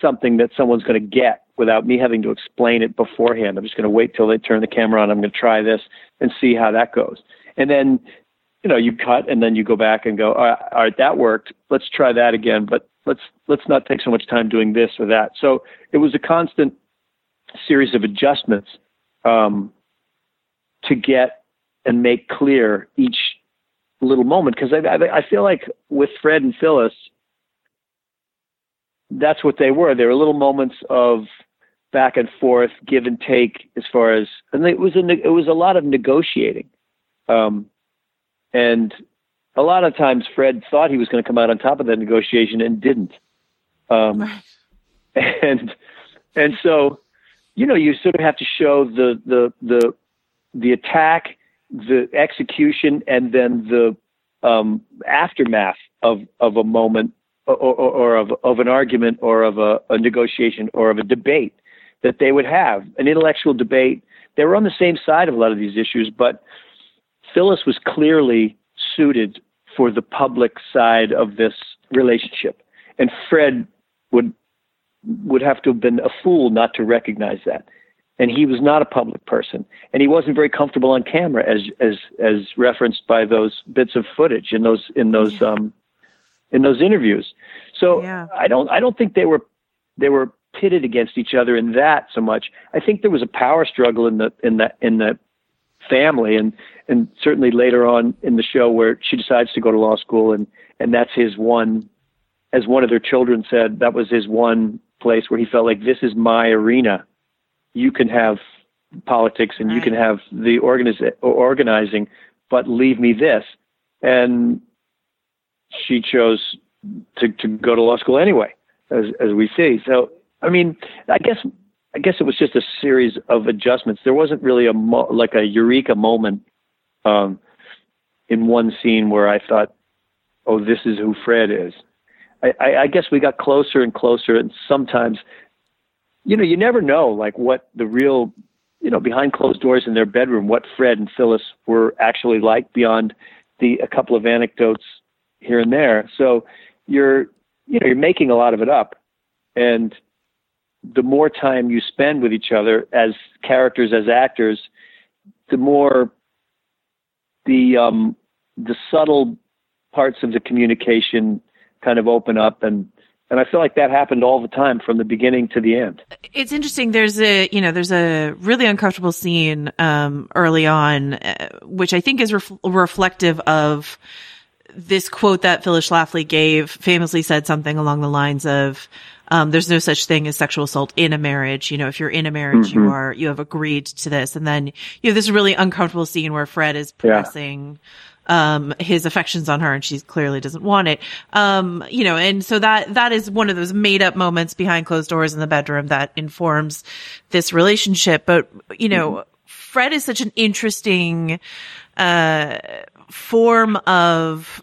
something that someone's going to get without me having to explain it beforehand. I'm just going to wait till they turn the camera on. I'm going to try this and see how that goes. And then you know, you cut and then you go back and go, all right, all right, that worked. Let's try that again, but let's let's not take so much time doing this or that. So it was a constant series of adjustments um, to get and make clear each little moment because I, I, I feel like with Fred and Phyllis, that's what they were. They were little moments of back and forth, give and take, as far as and it was a it was a lot of negotiating, um, and a lot of times Fred thought he was going to come out on top of that negotiation and didn't, um, Right. and and so you know you sort of have to show the the the the attack, the execution, and then the um, aftermath of of a moment or, or, or of of an argument or of a, a negotiation or of a debate that they would have an intellectual debate. They were on the same side of a lot of these issues, but Phyllis was clearly suited for the public side of this relationship, and Fred would would have to have been a fool not to recognize that. And he was not a public person, and he wasn't very comfortable on camera, as as as referenced by those bits of footage in those in those um, in those interviews. So Yeah. I don't I don't think they were they were pitted against each other in that so much. I think there was a power struggle in the in the in the family and and certainly later on in the show where she decides to go to law school and and that's his one as one of their children said that was his one place where he felt like this is my arena. You can have politics and you can have the organiz- organizing but leave me this. And she chose to to go to law school anyway as as we see. So i mean i guess I guess it was just a series of adjustments. There wasn't really a mo- like a eureka moment um, in one scene where I thought, "Oh, this is who Fred is." I, I, I guess we got closer and closer, and sometimes, you know, you never know like what the real, you know, behind closed doors in their bedroom, what Fred and Phyllis were actually like beyond the a couple of anecdotes here and there. So you're, you know, you're making a lot of it up, and the more time you spend with each other as characters, as actors, the more the um, the subtle parts of the communication kind of open up, and and I feel like that happened all the time from the beginning to the end. It's interesting. There's a, you know, there's a really uncomfortable scene, um, early on, uh, which I think is ref- reflective of this quote that Phyllis Schlafly gave, famously said something along the lines of, um, there's no such thing as sexual assault in a marriage. You know, if you're in a marriage, you are, you have agreed to this. And then you have this really uncomfortable scene where Fred is Yeah. pressing, um, his affections on her and she clearly doesn't want it. Um, you know, and so that, that is one of those made up moments behind closed doors in the bedroom that informs this relationship. But, you know, Fred is such an interesting, uh, form of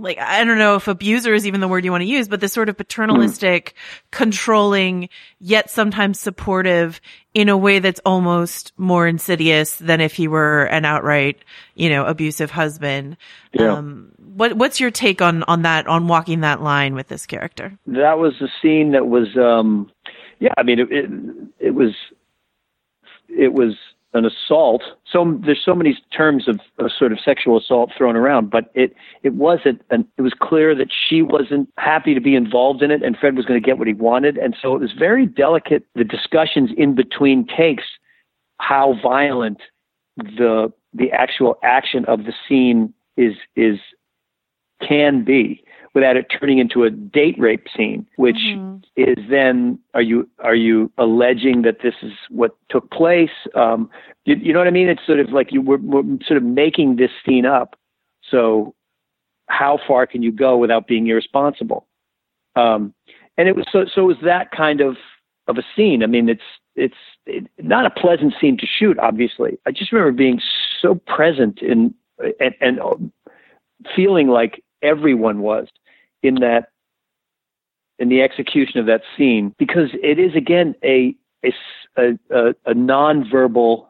like I don't know if abuser is even the word you want to use, but this sort of paternalistic, controlling, yet sometimes supportive in a way that's almost more insidious than if he were an outright, you know, abusive husband. Yeah. Um, what what's your take on on that on walking that line with this character? That was a scene that was, um, yeah, I mean, it, it, it was, it was an assault. So there's so many terms of, sort of sexual assault thrown around, but it it wasn't. An, it was clear that she wasn't happy to be involved in it, and Fred was going to get what he wanted, and so it was very delicate. The discussions in between takes, how violent the the actual action of the scene is is can be without it turning into a date rape scene, which is then are you are you alleging that this is what took place? Um, you, you know what I mean? It's sort of like you were, we're sort of making this scene up. So how far can you go without being irresponsible? Um, and it was so so it was that kind of of a scene. I mean, it's it's it, not a pleasant scene to shoot. Obviously, I just remember being so present in and, and feeling like everyone was in that in the execution of that scene because it is again a a, a, a nonverbal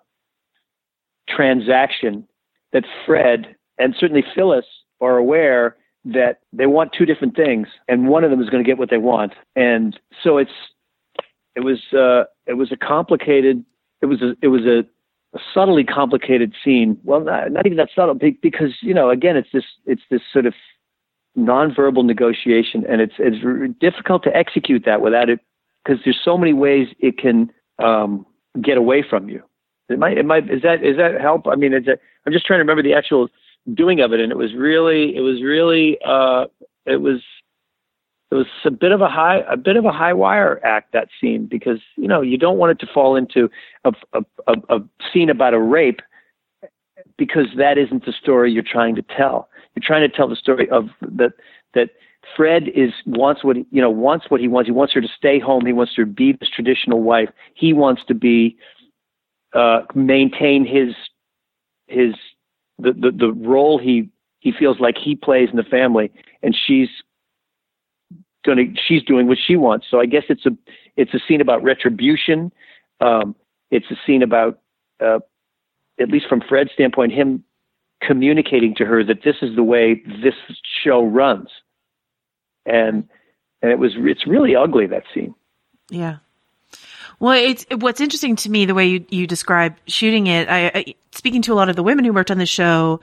transaction that Fred and certainly Phyllis are aware that they want two different things and one of them is going to get what they want and so it's it was uh, it was a complicated it was a, it was a a subtly complicated scene. Well, not, not even that subtle, because you know, again, it's this it's this sort of nonverbal negotiation, and it's it's difficult to execute that without it because there's so many ways it can um, get away from you. It might it might is that is that help? I mean, it's I'm just trying to remember the actual doing of it, and it was really it was really uh, it was it was a bit of a high a bit of a high wire act that scene because you know you don't want it to fall into a, a, a, a scene about a rape because that isn't the story you're trying to tell. You're trying to tell the story of that that Fred is wants what he, you know wants what he wants. He wants her to stay home. He wants her to be this traditional wife. He wants to be uh, maintain his his the, the the role he he feels like he plays in the family, and she's gonna she's doing what she wants. So I guess it's a it's a scene about retribution. Um, it's a scene about uh, at least from Fred's standpoint, him communicating to her that this is the way this show runs, and and it was it's really ugly that scene. Yeah. Well, it's what's interesting to me the way you you describe shooting it. I, I speaking to a lot of the women who worked on the show,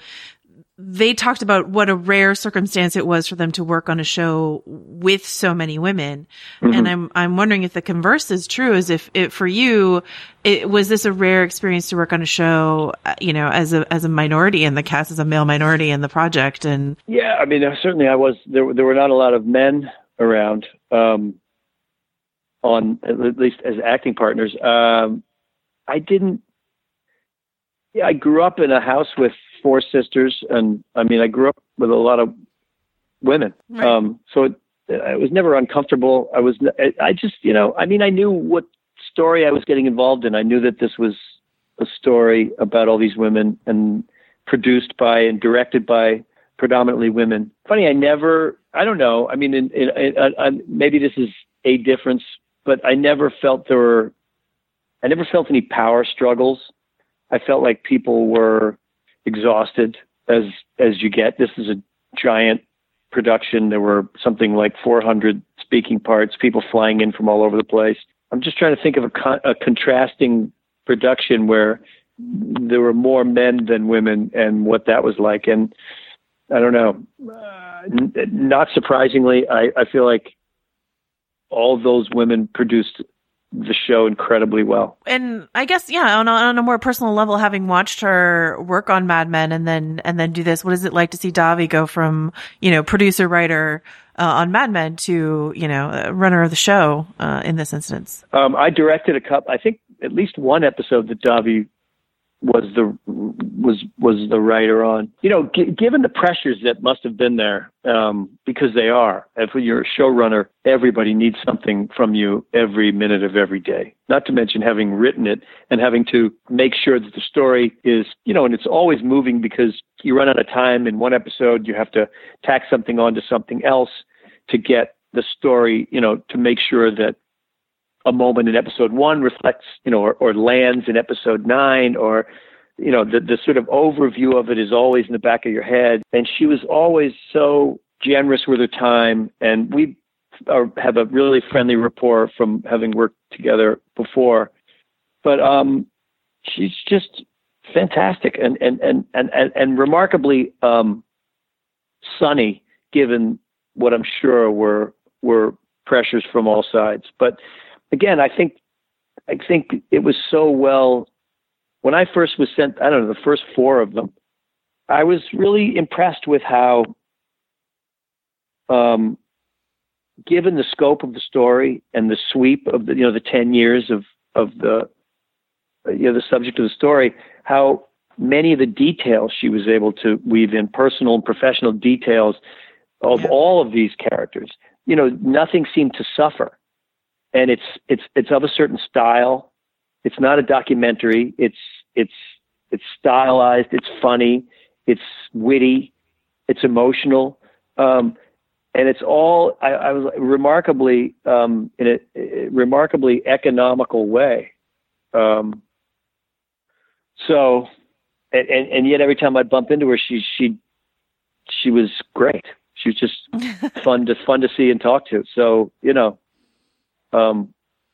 they talked about what a rare circumstance it was for them to work on a show with so many women. Mm-hmm. And I'm, I'm wondering if the converse is true, is if it, for you, it, was this a rare experience to work on a show, uh, you know, as a, as a minority in the cast, as a male minority in the project? And yeah, I mean, certainly I was, there, there were not a lot of men around, um, on at least as acting partners. Um, I didn't, yeah, I grew up in a house with four sisters, and I mean, I grew up with a lot of women. Right. Um, so it, it was never uncomfortable. I was, I just, you know, I mean, I knew what story I was getting involved in. I knew that this was a story about all these women and produced by and directed by predominantly women. Funny, I never, I don't know. I mean, in, in, in, in, maybe this is a difference, but I never felt there were, I never felt any power struggles I felt like people were exhausted as as you get. This is a giant production. There were something like 400 speaking parts, people flying in from all over the place. I'm just trying to think of a, con- a contrasting production where there were more men than women and what that was like. And I don't know. Uh, n- not surprisingly, I, I feel like all those women produced the show incredibly well. And I guess, yeah, on a, on a more personal level, having watched her work on Mad Men and then and then do this, what is it like to see Dahvi go from you know producer writer uh, on Mad Men to you know runner of the show uh, in this instance? Um, I directed a couple. I think at least one episode that Dahvi was the was was the writer on. You know, g- given the pressures that must have been there, um, because they are. If you're a showrunner, everybody needs something from you every minute of every day. Not to mention having written it and having to make sure that the story is, you know, and it's always moving because you run out of time in one episode. You have to tack something onto something else to get the story, you know, to make sure that a moment in episode one reflects, you know, or, or lands in episode nine, or you know, the the sort of overview of it is always in the back of your head. And she was always so generous with her time, and we are, have a really friendly rapport from having worked together before. But um, she's just fantastic and and and and and, and remarkably um, sunny, given what I'm sure were were pressures from all sides. But again, I think I think it was so well. When I first was sent, I don't know, the first four of them, I was really impressed with how, um, given the scope of the story and the sweep of the you know the ten years of of the you know the subject of the story, how many of the details she was able to weave in, personal and professional details of yeah. all of these characters. You know, nothing seemed to suffer and it's it's it's of a certain style. It's not a documentary. It's it's it's stylized. It's funny. It's witty. It's emotional. Um, and it's all I, I was remarkably um, in a, a, remarkably economical way. Um, so, and, and, and yet every time I bump into her, she she she was great. She was just fun to fun to see and talk to. So you know, um,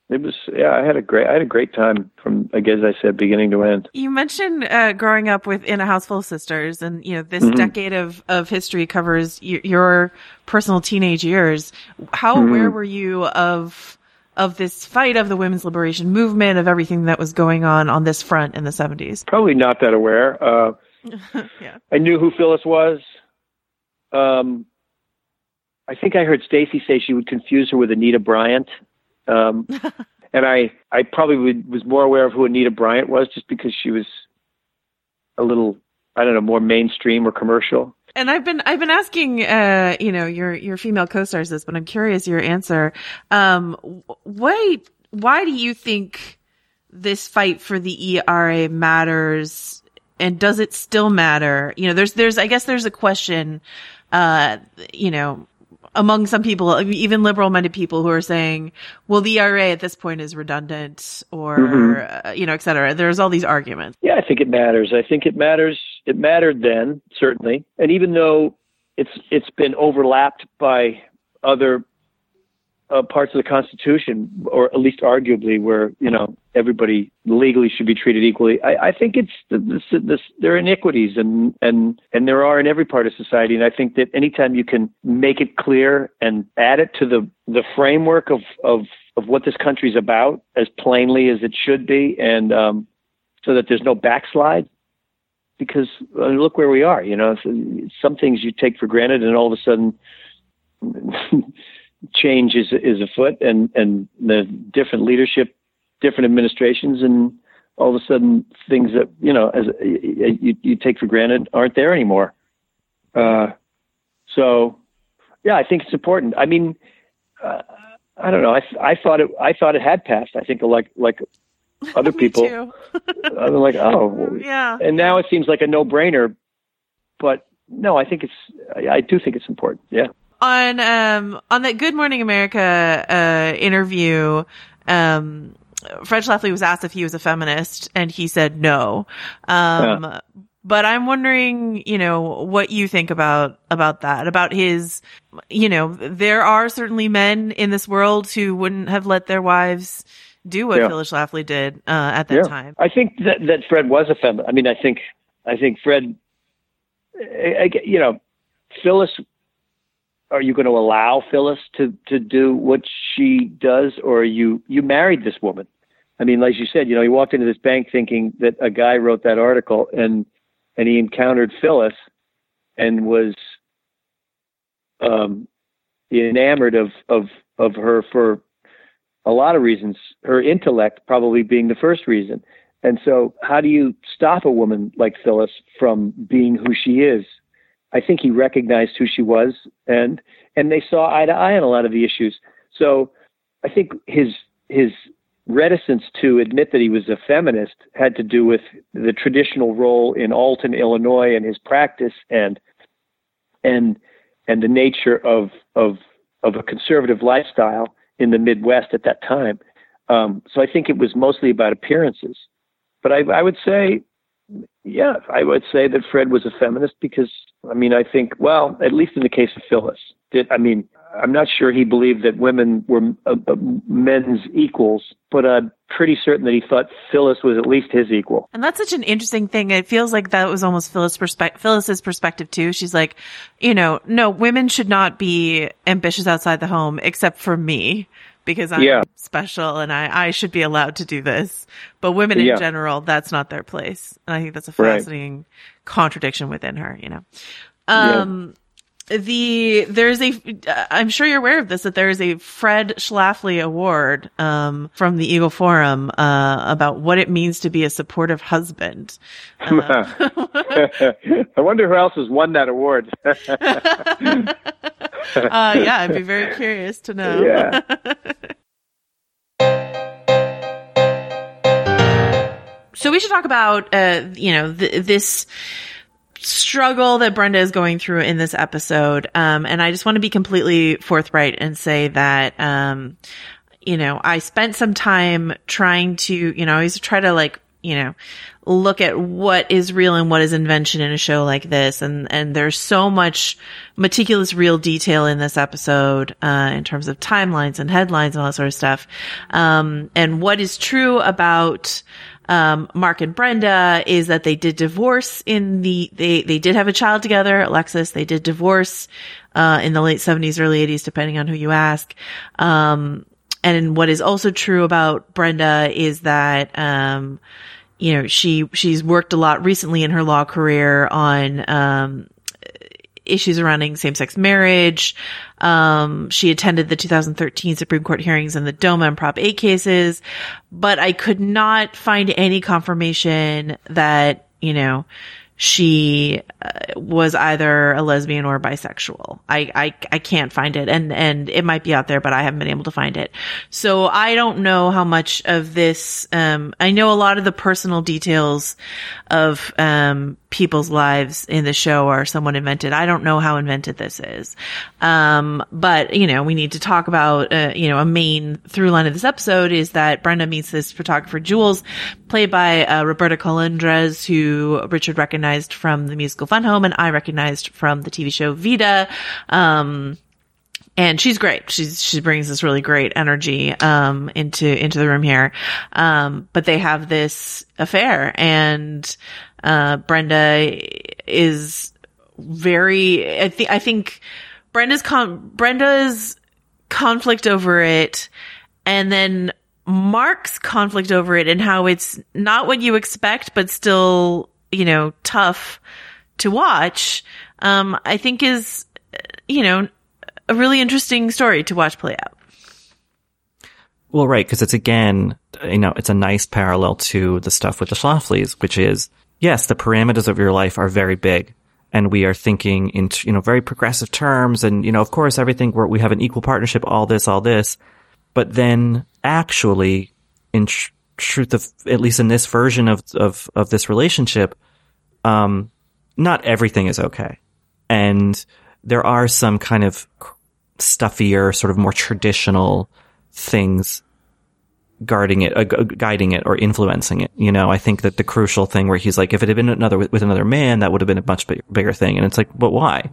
it was yeah. I had a great I had a great time from like as I said, beginning to end. You mentioned uh, growing up with in a house full of sisters, and you know this Mm-hmm. decade of of history covers y- your personal teenage years. How Mm-hmm. aware were you of of this fight of the women's liberation movement, of everything that was going on on this front in the seventies? Probably not that aware. Uh, Yeah. I knew who Phyllis was. Um, I think I heard Stacy say she would confuse her with Anita Bryant. Um, and I, I probably would, was more aware of who Anita Bryant was just because she was a little, I don't know, more mainstream or commercial. And I've been I've been asking uh you know your your female co-stars this, but I'm curious your answer. Um, why why do you think this fight for the ERA matters, and does it still matter? You know, there's there's I guess there's a question, uh, you know, among some people, even liberal-minded people who are saying, well, the ERA at this point is redundant, or uh, you know, et cetera. There's all these arguments. Yeah, I think it matters. I think it matters. It mattered then, certainly. And even though it's it's been overlapped by other uh, parts of the Constitution, or at least arguably, where you know everybody legally should be treated equally. I, I think it's this, this, there are iniquities, and and and there are in every part of society. And I think that anytime you can make it clear and add it to the the framework of of of what this country's about as plainly as it should be, and um, so that there's no backslide. Because uh, look where we are, you know. Some things you take for granted, and all of a sudden, change is is afoot, and and the different leadership, different administrations, and all of a sudden things that you know as you you take for granted aren't there anymore. Uh, so, yeah, I think it's important. I mean, uh, I don't know. I I thought it I thought it had passed. I think like like other people. I'm like, oh, Yeah. and now it seems like a no brainer. But no, I think it's I, I do think it's important. Yeah. On um on that Good Morning America uh interview, um Fred Schlafly was asked if he was a feminist and he said no. Um but I'm wondering, you know, what you think about about that, about his you know, there are certainly men in this world who wouldn't have let their wives do what Yeah. Phyllis Schlafly did uh, at that yeah. time. I think that that Fred was a feminist. I mean, I think I think Fred. I, I, you know, Phyllis. Are you going to allow Phyllis to to do what she does, or you you married this woman? I mean, like you said, you know, he walked into this bank thinking that a guy wrote that article, and and he encountered Phyllis, and was um, enamored of of of her for a lot of reasons. Her intellect probably being the first reason. And so, how do you stop a woman like Phyllis from being who she is? I think he recognized who she was, and and they saw eye to eye on a lot of the issues. So, I think his his reticence to admit that he was a feminist had to do with the traditional role in Alton, Illinois, and his practice, and and and the nature of of of a conservative lifestyle in the Midwest at that time. Um, so I think it was mostly about appearances. But I, I would say, yeah, I would say that Fred was a feminist because, I mean, I think, well, at least in the case of Phyllis, did I mean, I'm not sure he believed that women were uh, uh, men's equals, but I'm pretty certain that he thought Phyllis was at least his equal. And that's such an interesting thing. It feels like that was almost Phyllis perspective, Phyllis's perspective too. She's like, you know, no, women should not be ambitious outside the home except for me because I'm Yeah. special and I, I should be allowed to do this. But women in Yeah. general, that's not their place. And I think that's a Right. fascinating contradiction within her, you know. Um, the there's a I'm sure you're aware of this that there is a Fred Schlafly Award um, from the Eagle Forum uh, about what it means to be a supportive husband. I wonder who else has won that award. Uh, yeah, I'd be very curious to know. yeah. So we should talk about uh, you know th- this struggle that Brenda is going through in this episode. Um, and I just want to be completely forthright and say that um, you know I spent some time trying to you know I always try to like you know, look at what is real and what is invention in a show like this. And, and there's so much meticulous real detail in this episode, uh, in terms of timelines and headlines and all that sort of stuff. Um, and what is true about, um, Mark and Brenda is that they did divorce in the, they, they did have a child together, Alexis. They did divorce, uh, in the late seventies, early eighties, depending on who you ask. Um, and what is also true about Brenda is that, um, you know, she, she's worked a lot recently in her law career on, um, issues surrounding same-sex marriage. Um, she attended the 2013 Supreme Court hearings in the DOMA and Prop 8 cases, but I could not find any confirmation that, you know, she uh, was either a lesbian or bisexual. I, I, I can't find it and, and it might be out there, but I haven't been able to find it. So I don't know how much of this, um, I know a lot of the personal details of, um, people's lives in the show are somewhat invented. I don't know how invented this is. Um, but you know, we need to talk about, uh, you know, a main through line of this episode is that Brenda meets this photographer Jules, played by, uh, Roberta Colindrez, who Richard recognized from the musical Fun Home and I recognized from the TV show Vida. Um, and she's great. She's she brings this really great energy um into into the room here. Um but they have this affair and uh Brenda is very I think I think Brenda's con Brenda's conflict over it and then Mark's conflict over it and how it's not what you expect but still, you know, tough to watch um I think is you know a really interesting story to watch play out. Well, right, because it's again, you know, it's a nice parallel to the stuff with the Schlaflys, which is, yes, the parameters of your life are very big. And we are thinking in, you know, very progressive terms. And, you know, of course, everything where we have an equal partnership, all this, all this. But then actually, in tr- truth of, at least in this version of, of, of this relationship, um, not everything is okay. And there are some kind of stuffier, sort of more traditional things guarding it, uh, guiding it, or influencing it. You know, I think that the crucial thing where he's like, if it had been another with another man, that would have been a much big, bigger thing. And it's like, but why?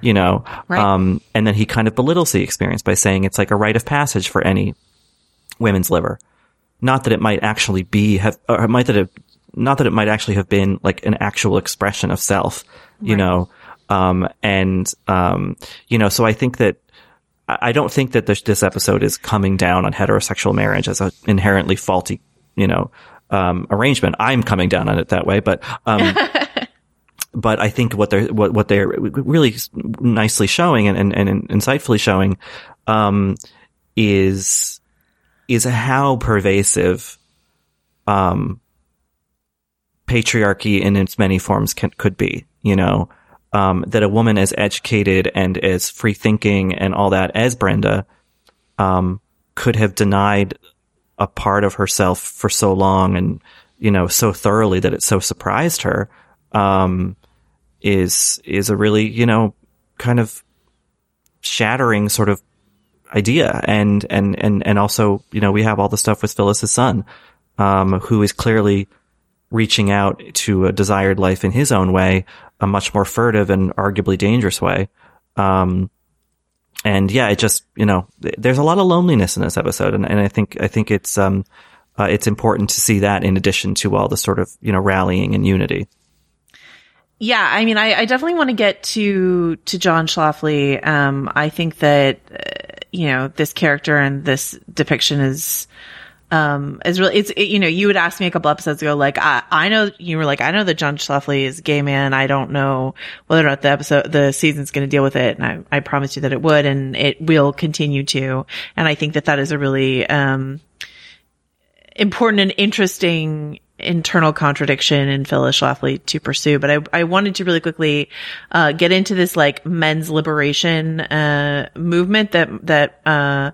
You know, Right. um, and then he kind of belittles the experience by saying it's like a rite of passage for any women's liver. Not that it might actually be have, or it might that it, not that it might actually have been like an actual expression of self, you know, um, and, um, you know, so I think that, I don't think that this, this episode is coming down on heterosexual marriage as an inherently faulty, you know, um, arrangement. I'm coming down on it that way, but, um, but I think what they're, what, what they're really nicely showing and, and, and insightfully showing, um, is, is how pervasive, um, patriarchy in its many forms can, could be, you know, um, that a woman as educated and as free thinking and all that as Brenda, um, could have denied a part of herself for so long and, you know, so thoroughly that it so surprised her, um, is, is a really, you know, kind of shattering sort of idea. And, and, and, and also, you know, we have all the stuff with Phyllis's son, um, who is clearly reaching out to a desired life in his own way, a much more furtive and arguably dangerous way. Um, and yeah, it just, you know, there's a lot of loneliness in this episode. And, and I think, I think it's, um, uh, it's important to see that in addition to all the sort of, you know, rallying and unity. Yeah, I mean, I, I definitely want to get to to John Schlafly. Um, I think that uh, you know this character and this depiction is um is really it's it, you know you would ask me a couple episodes ago like I I know you were like I know that John Schlafly is gay man. I don't know whether or not the episode the season's going to deal with it, and I I promised you that it would, and it will continue to. And I think that that is a really um important and interesting internal contradiction in Phyllis Schlafly to pursue. But I, I wanted to really quickly, uh, get into this like men's liberation, uh, movement that, that, uh,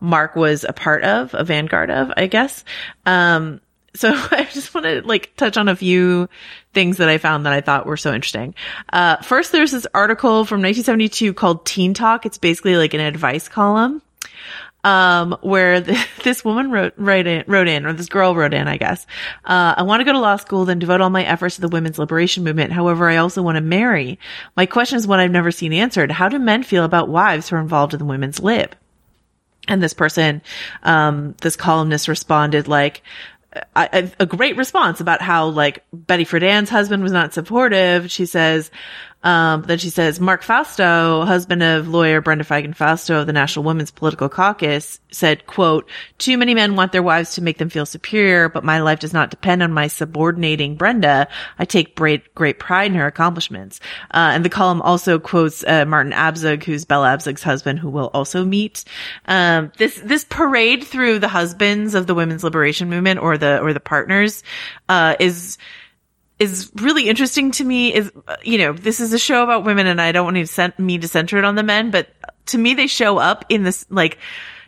Mark was a part of, a vanguard of, I guess. Um, so I just want to like touch on a few things that I found that I thought were so interesting. Uh, first, there's this article from 1972 called Teen Talk. It's basically like an advice column. um, where the, this woman wrote, wrote in, wrote in, or this girl wrote in, I guess. Uh, I want to go to law school, then devote all my efforts to the women's liberation movement. However, I also want to marry. My question is one I've never seen answered. How do men feel about wives who are involved in the women's lib? And this person, um, this columnist responded like, a, a great response about how like Betty Friedan's husband was not supportive. She says, um, then she says, Mark Fausto, husband of lawyer Brenda Feigen Fausto of the National Women's Political Caucus, said, quote, too many men want their wives to make them feel superior, but my life does not depend on my subordinating Brenda. I take great, great pride in her accomplishments. Uh, and the column also quotes, uh, Martin Abzug, who's Bella Abzug's husband, who will also meet. Um, this, this parade through the husbands of the women's liberation movement or the, or the partners, uh, is, is really interesting to me is, you know, this is a show about women and I don't want to send me to center it on the men, but to me, they show up in this, like,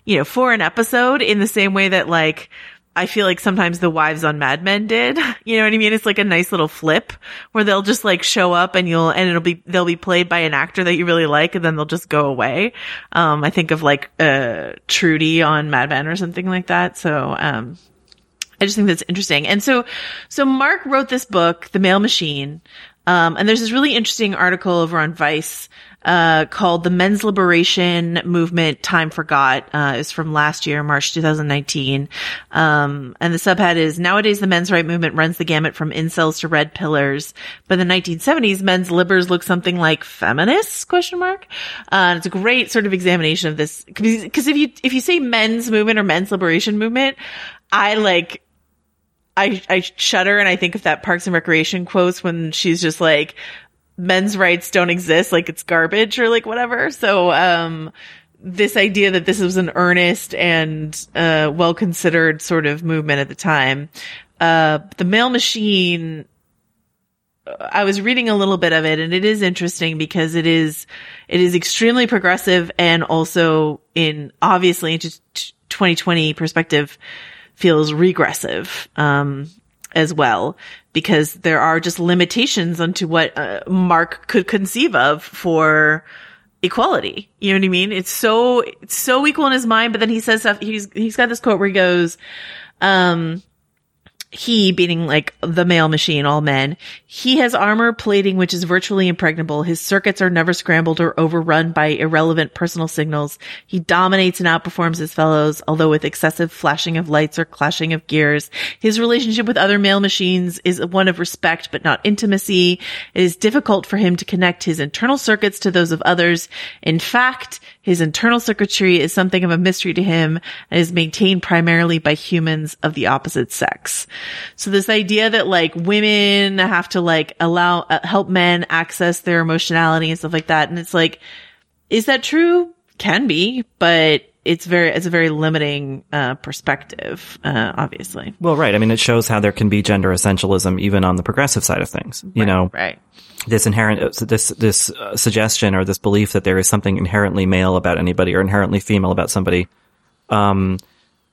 you know, for an episode in the same way that like, I feel like sometimes the wives on Mad Men did. You know what I mean? It's like a nice little flip where they'll just like show up and you'll, and it'll be, they'll be played by an actor that you really like and then they'll just go away. Um, I think of like, uh, Trudy on Mad Men or something like that. So, um, I just think that's interesting. And so, so Mark wrote this book, The Male Machine. Um, and there's this really interesting article over on Vice, uh, called The Men's Liberation Movement Time Forgot. Uh, is from last year, March 2019. Um, and the subhead is nowadays the men's right movement runs the gamut from incels to red pillars. But in the 1970s, men's libers look something like feminists, question mark. Uh, and it's a great sort of examination of this. Cause if you, if you say men's movement or men's liberation movement, I like, I, I shudder and I think of that Parks and Recreation quotes when she's just like, men's rights don't exist, like it's garbage or like whatever. So, um, this idea that this was an earnest and, uh, well considered sort of movement at the time. Uh, the male machine, I was reading a little bit of it and it is interesting because it is, it is extremely progressive and also in obviously into 2020 perspective, feels regressive um, as well because there are just limitations onto what uh, Mark could conceive of for equality. You know what I mean? It's so it's so equal in his mind, but then he says stuff. He's he's got this quote where he goes, um, he being like the male machine, all men, he has armor plating which is virtually impregnable. His circuits are never scrambled or overrun by irrelevant personal signals. He dominates and outperforms his fellows, although with excessive flashing of lights or clashing of gears. His relationship with other male machines is one of respect but not intimacy. It is difficult for him to connect his internal circuits to those of others. In fact, his internal circuitry is something of a mystery to him and is maintained primarily by humans of the opposite sex. So this idea that like women have to like allow, uh, help men access their emotionality and stuff like that. And it's like, is that true? Can be, but it's very, it's a very limiting, uh, perspective, uh, obviously. Well, right. I mean, it shows how there can be gender essentialism even on the progressive side of things. You Right, know, right. This inherent this this uh, suggestion or this belief that there is something inherently male about anybody or inherently female about somebody um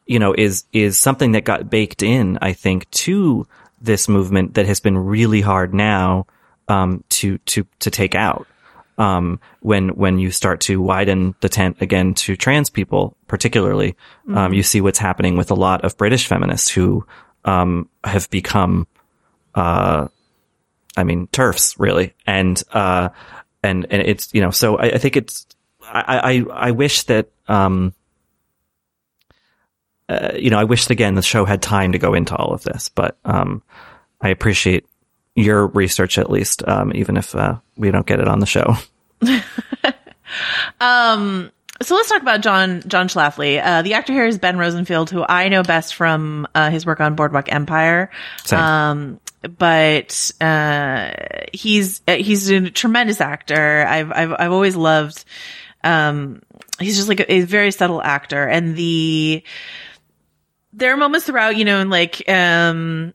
you know is is something that got baked in i think to this movement that has been really hard now um to to to take out um when when you start to widen the tent again to trans people particularly um you see what's happening with a lot of british feminists who um have become uh I mean, turfs really. And, uh, and, and it's, you know, so I, I think it's, I, I, I wish that, um, uh, you know, I wish again the show had time to go into all of this, but, um, I appreciate your research at least, um, even if, uh, we don't get it on the show. Um, so let's talk about John John Schlafly. Uh, the actor here is Ben Rosenfield, who I know best from uh, his work on Boardwalk Empire. Same. Um, but uh, he's uh, he's a tremendous actor. I've I've I've always loved. Um, he's just like a, a very subtle actor, and the there are moments throughout, you know, and like um,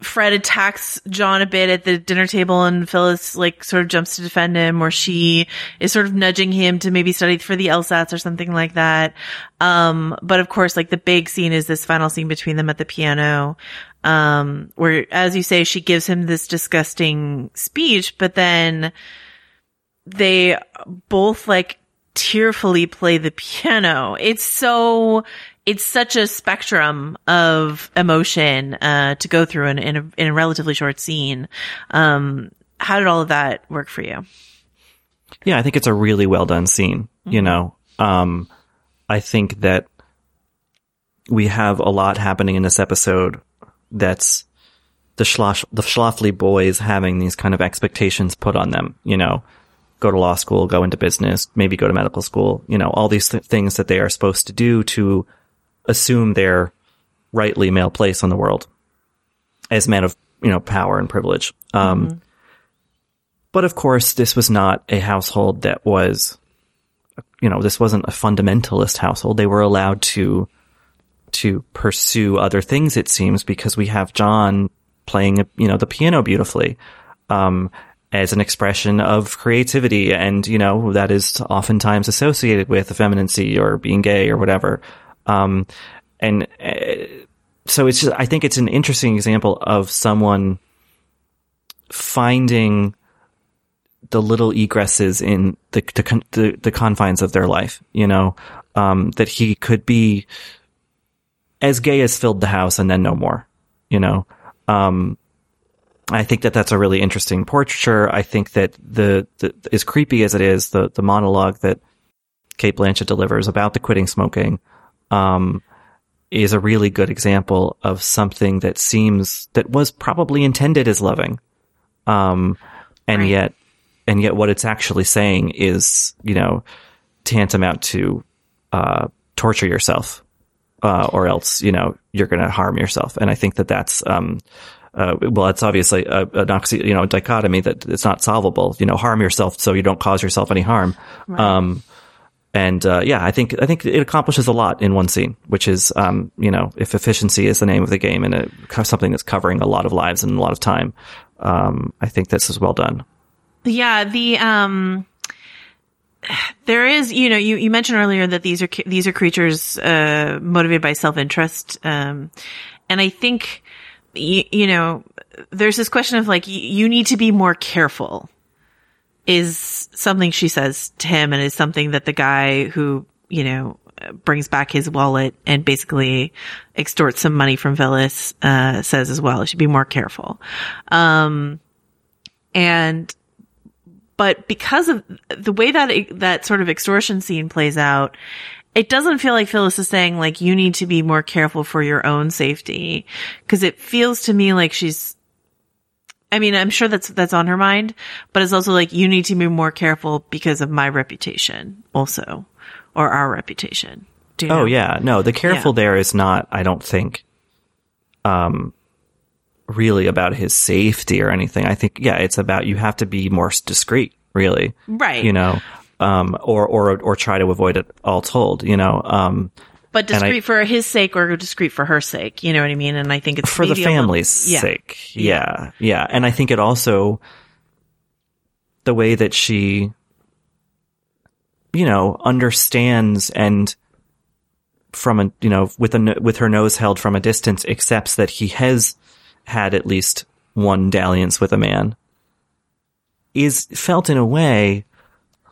Fred attacks John a bit at the dinner table and Phyllis like sort of jumps to defend him or she is sort of nudging him to maybe study for the LSATs or something like that. Um, but of course, like the big scene is this final scene between them at the piano. Um, where, as you say, she gives him this disgusting speech, but then they both like tearfully play the piano. It's so, it's such a spectrum of emotion, uh, to go through in, in a, in a relatively short scene. Um, how did all of that work for you? Yeah, I think it's a really well done scene. You know, um, I think that we have a lot happening in this episode that's the Schloss, the Schlafly boys having these kind of expectations put on them, you know, go to law school, go into business, maybe go to medical school, you know, all these th- things that they are supposed to do to assume their rightly male place in the world as men of, you know, power and privilege. Um, but of course, this was not a household that was, you know, this wasn't a fundamentalist household. They were allowed to, to pursue other things, it seems, because we have John playing, you know, the piano beautifully, um, as an expression of creativity. And, you know, that is oftentimes associated with effeminacy or being gay or whatever. Um, and, uh, so it's just, I think it's an interesting example of someone finding the little egresses in the, the, the, the confines of their life, you know, um, that he could be as gay as filled the house and then no more, you know, um, I think that that's a really interesting portraiture. I think that the, the as creepy as it is, the the monologue that Cate Blanchett delivers about the quitting smoking, um, is a really good example of something that seems that was probably intended as loving, um, and Right. yet, and yet, what it's actually saying is, you know, tantamount to uh, torture yourself uh, or else you know you're going to harm yourself. And I think that that's um, uh, well, it's obviously a, an oxy, you know, a dichotomy that it's not solvable. You know, harm yourself so you don't cause yourself any harm. Um, and uh, yeah, I think I think it accomplishes a lot in one scene, which is um, you know, if efficiency is the name of the game and it, something that's covering a lot of lives and a lot of time, um, I think this is well done. Yeah, the um there is, you know, you, you mentioned earlier that these are these are creatures uh motivated by self-interest um and I think you, you know, there's this question of like you need to be more careful is something she says to him and is something that the guy who, you know, brings back his wallet and basically extorts some money from Phyllis uh says as well. You should be more careful. Um and but because of the way that that sort of extortion scene plays out, it doesn't feel like Phyllis is saying like you need to be more careful for your own safety because it feels to me like she's I mean, I'm sure that's that's on her mind, but it's also like you need to be more careful because of my reputation also or our reputation. Do you know? Oh yeah, no, the careful Yeah. there is not. I don't think, um, really about his safety or anything. I think yeah, it's about you have to be more discreet, really. Right. You know, um, or or or try to avoid it all told. You know, um, But and I- discreet for his sake or discreet for her sake. You know what I mean? And I think it's for the a little- family's yeah. sake. Yeah, yeah, and I think it also the way that she, you know, understands and from a you know with a with her nose held from a distance accepts that he has had at least one dalliance with a man is felt in a way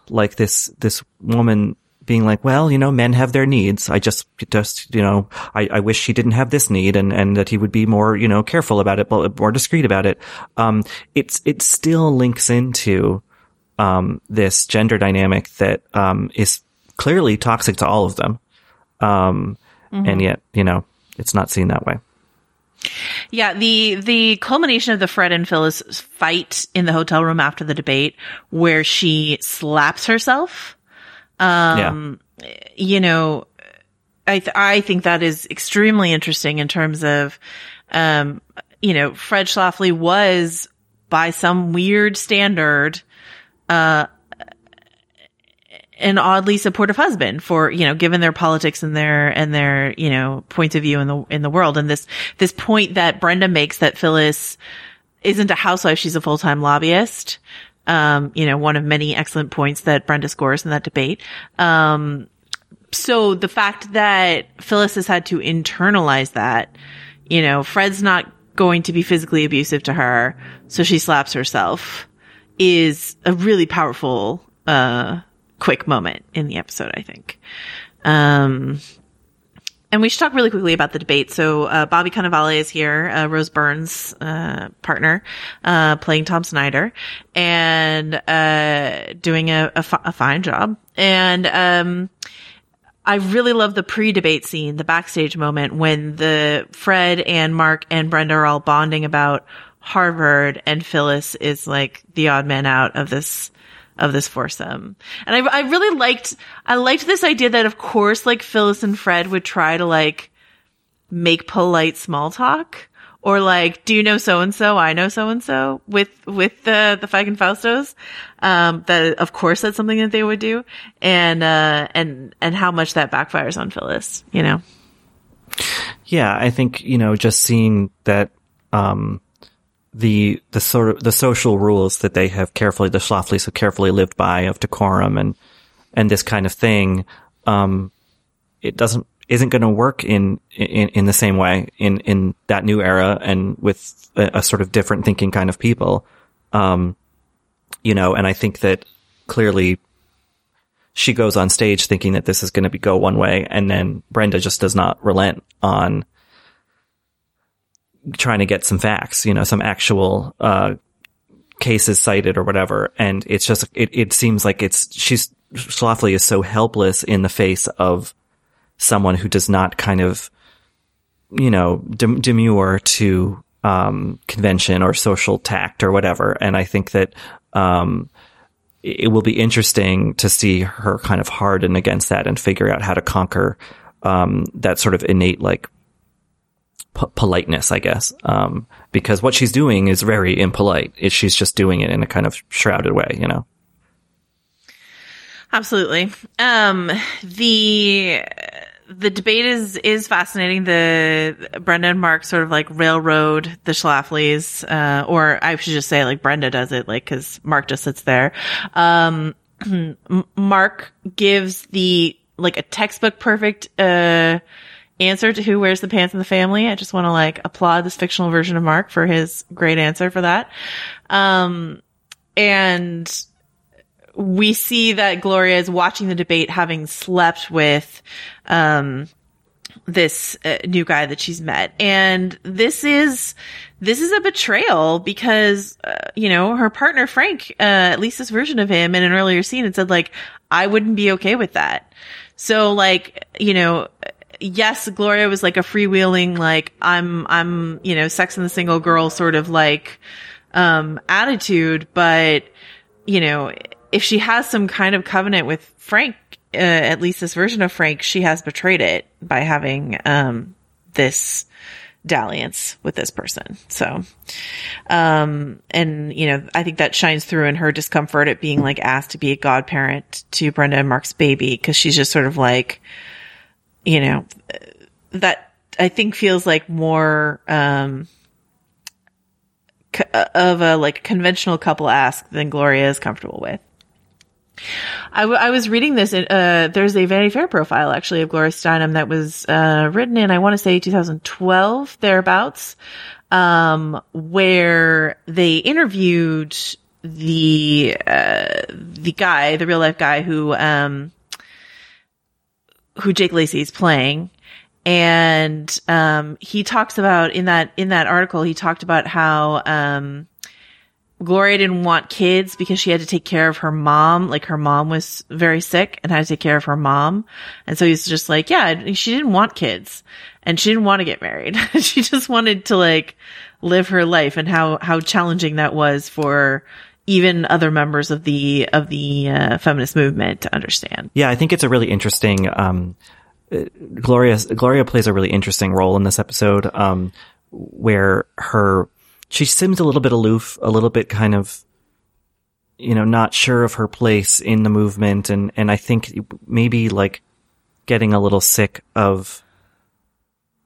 like this this woman being like, well, you know, men have their needs. I just just you know, I, I wish he didn't have this need, and and that he would be more you know careful about it, but more discreet about it. Um, it's it still links into um this gender dynamic that um is clearly toxic to all of them, um, and yet you know it's not seen that way. Yeah, the the culmination of the Fred and Phyllis fight in the hotel room after the debate, where she slaps herself. Um, you know, I th- I think that is extremely interesting in terms of, um, you know, Fred Schlafly was by some weird standard, uh, an oddly supportive husband for, you know, given their politics and their, and their, you know, points of view in the, in the world. And this, this point that Brenda makes that Phyllis isn't a housewife, she's a full-time lobbyist. Um, you know, one of many excellent points that Brenda scores in that debate. Um, so the fact that Phyllis has had to internalize that, you know, Fred's not going to be physically abusive to her, so she slaps herself is a really powerful, uh, quick moment in the episode, I think. Um, and we should talk really quickly about the debate. So, uh, Bobby Cannavale is here, uh, Rose Byrne's, uh, partner, uh, playing Tom Snyder and, uh, doing a, a, fi- a fine job. And, um, I really love the pre-debate scene, the backstage moment when the Fred and Mark and Brenda are all bonding about Harvard and Phyllis is like the odd man out of this of this foursome. And I, I really liked, I liked this idea that of course, like Phyllis and Fred would try to like make polite small talk or like, do you know so and so? I know so and so with, with the, the and Faustos. Um, that of course that's something that they would do. And, uh, and, and how much that backfires on Phyllis, you know? Yeah. I think, you know, just seeing that, um, the the sort of the social rules that they have carefully the Schlaflys have carefully lived by of decorum and and this kind of thing, um, it doesn't isn't going to work in, in in the same way in in that new era and with a, a sort of different thinking kind of people, um, you know. And I think that clearly she goes on stage thinking that this is going to be go one way, and then Brenda just does not relent on trying to get some facts, you know, some actual, uh, cases cited or whatever. And it's just, it, it seems like it's, she's, Schlafly is so helpless in the face of someone who does not kind of, you know, dem- demure to, um, convention or social tact or whatever. And I think that, um, it will be interesting to see her kind of harden against that and figure out how to conquer, um, that sort of innate, like, politeness, I guess. Um, because what she's doing is very impolite. It, she's just doing it in a kind of shrouded way, you know? Absolutely. Um, the, the debate is, is fascinating. The Brenda and Mark sort of like railroad the Schlaflys, uh, or I should just say like Brenda does it, like, cause Mark just sits there. Um, Mark gives the, like a textbook perfect, uh, answer to who wears the pants in the family. I just want to like applaud this fictional version of Mark for his great answer for that. Um, and we see that Gloria is watching the debate having slept with, um, this uh, new guy that she's met. And this is, this is a betrayal because, uh, you know, her partner Frank, uh, at least this version of him in an earlier scene had said like, I wouldn't be okay with that. So like, you know, yes, Gloria was like a freewheeling, like I'm, I'm, you know, sex and the single girl sort of like, um, attitude. But, you know, if she has some kind of covenant with Frank, uh, at least this version of Frank, she has betrayed it by having, um, this dalliance with this person. So, um, and, you know, I think that shines through in her discomfort at being like asked to be a godparent to Brenda and Mark's baby. Cause she's just sort of like, you know, that I think feels like more, um, of a like conventional couple ask than Gloria is comfortable with. I, w- I was reading this. Uh, there's a Vanity Fair profile actually of Gloria Steinem that was uh, written in I want to say 2012 thereabouts, um, where they interviewed the uh, the guy, the real life guy who um, who Jake Lacy is playing. And, um, he talks about in that, in that article, he talked about how, um, Gloria didn't want kids because she had to take care of her mom. Like her mom was very sick and had to take care of her mom. And so he's just like, yeah, she didn't want kids and she didn't want to get married. she just wanted to like live her life and how, how challenging that was for even other members of the of the uh, feminist movement to understand. Yeah, I think it's a really interesting. Um, Gloria Gloria plays a really interesting role in this episode, um, where her she seems a little bit aloof, a little bit kind of, you know, not sure of her place in the movement, and and I think maybe like getting a little sick of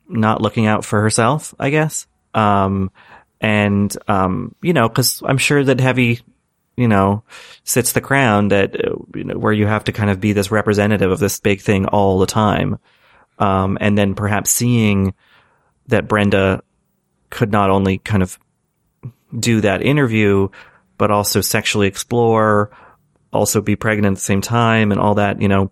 not looking out for herself. I guess. Um, and, um, you know, cause I'm sure that heavy, you know, sits the crown that, you know, where you have to kind of be this representative of this big thing all the time. Um, and then perhaps seeing that Brenda could not only kind of do that interview, but also sexually explore also be pregnant at the same time and all that, you know.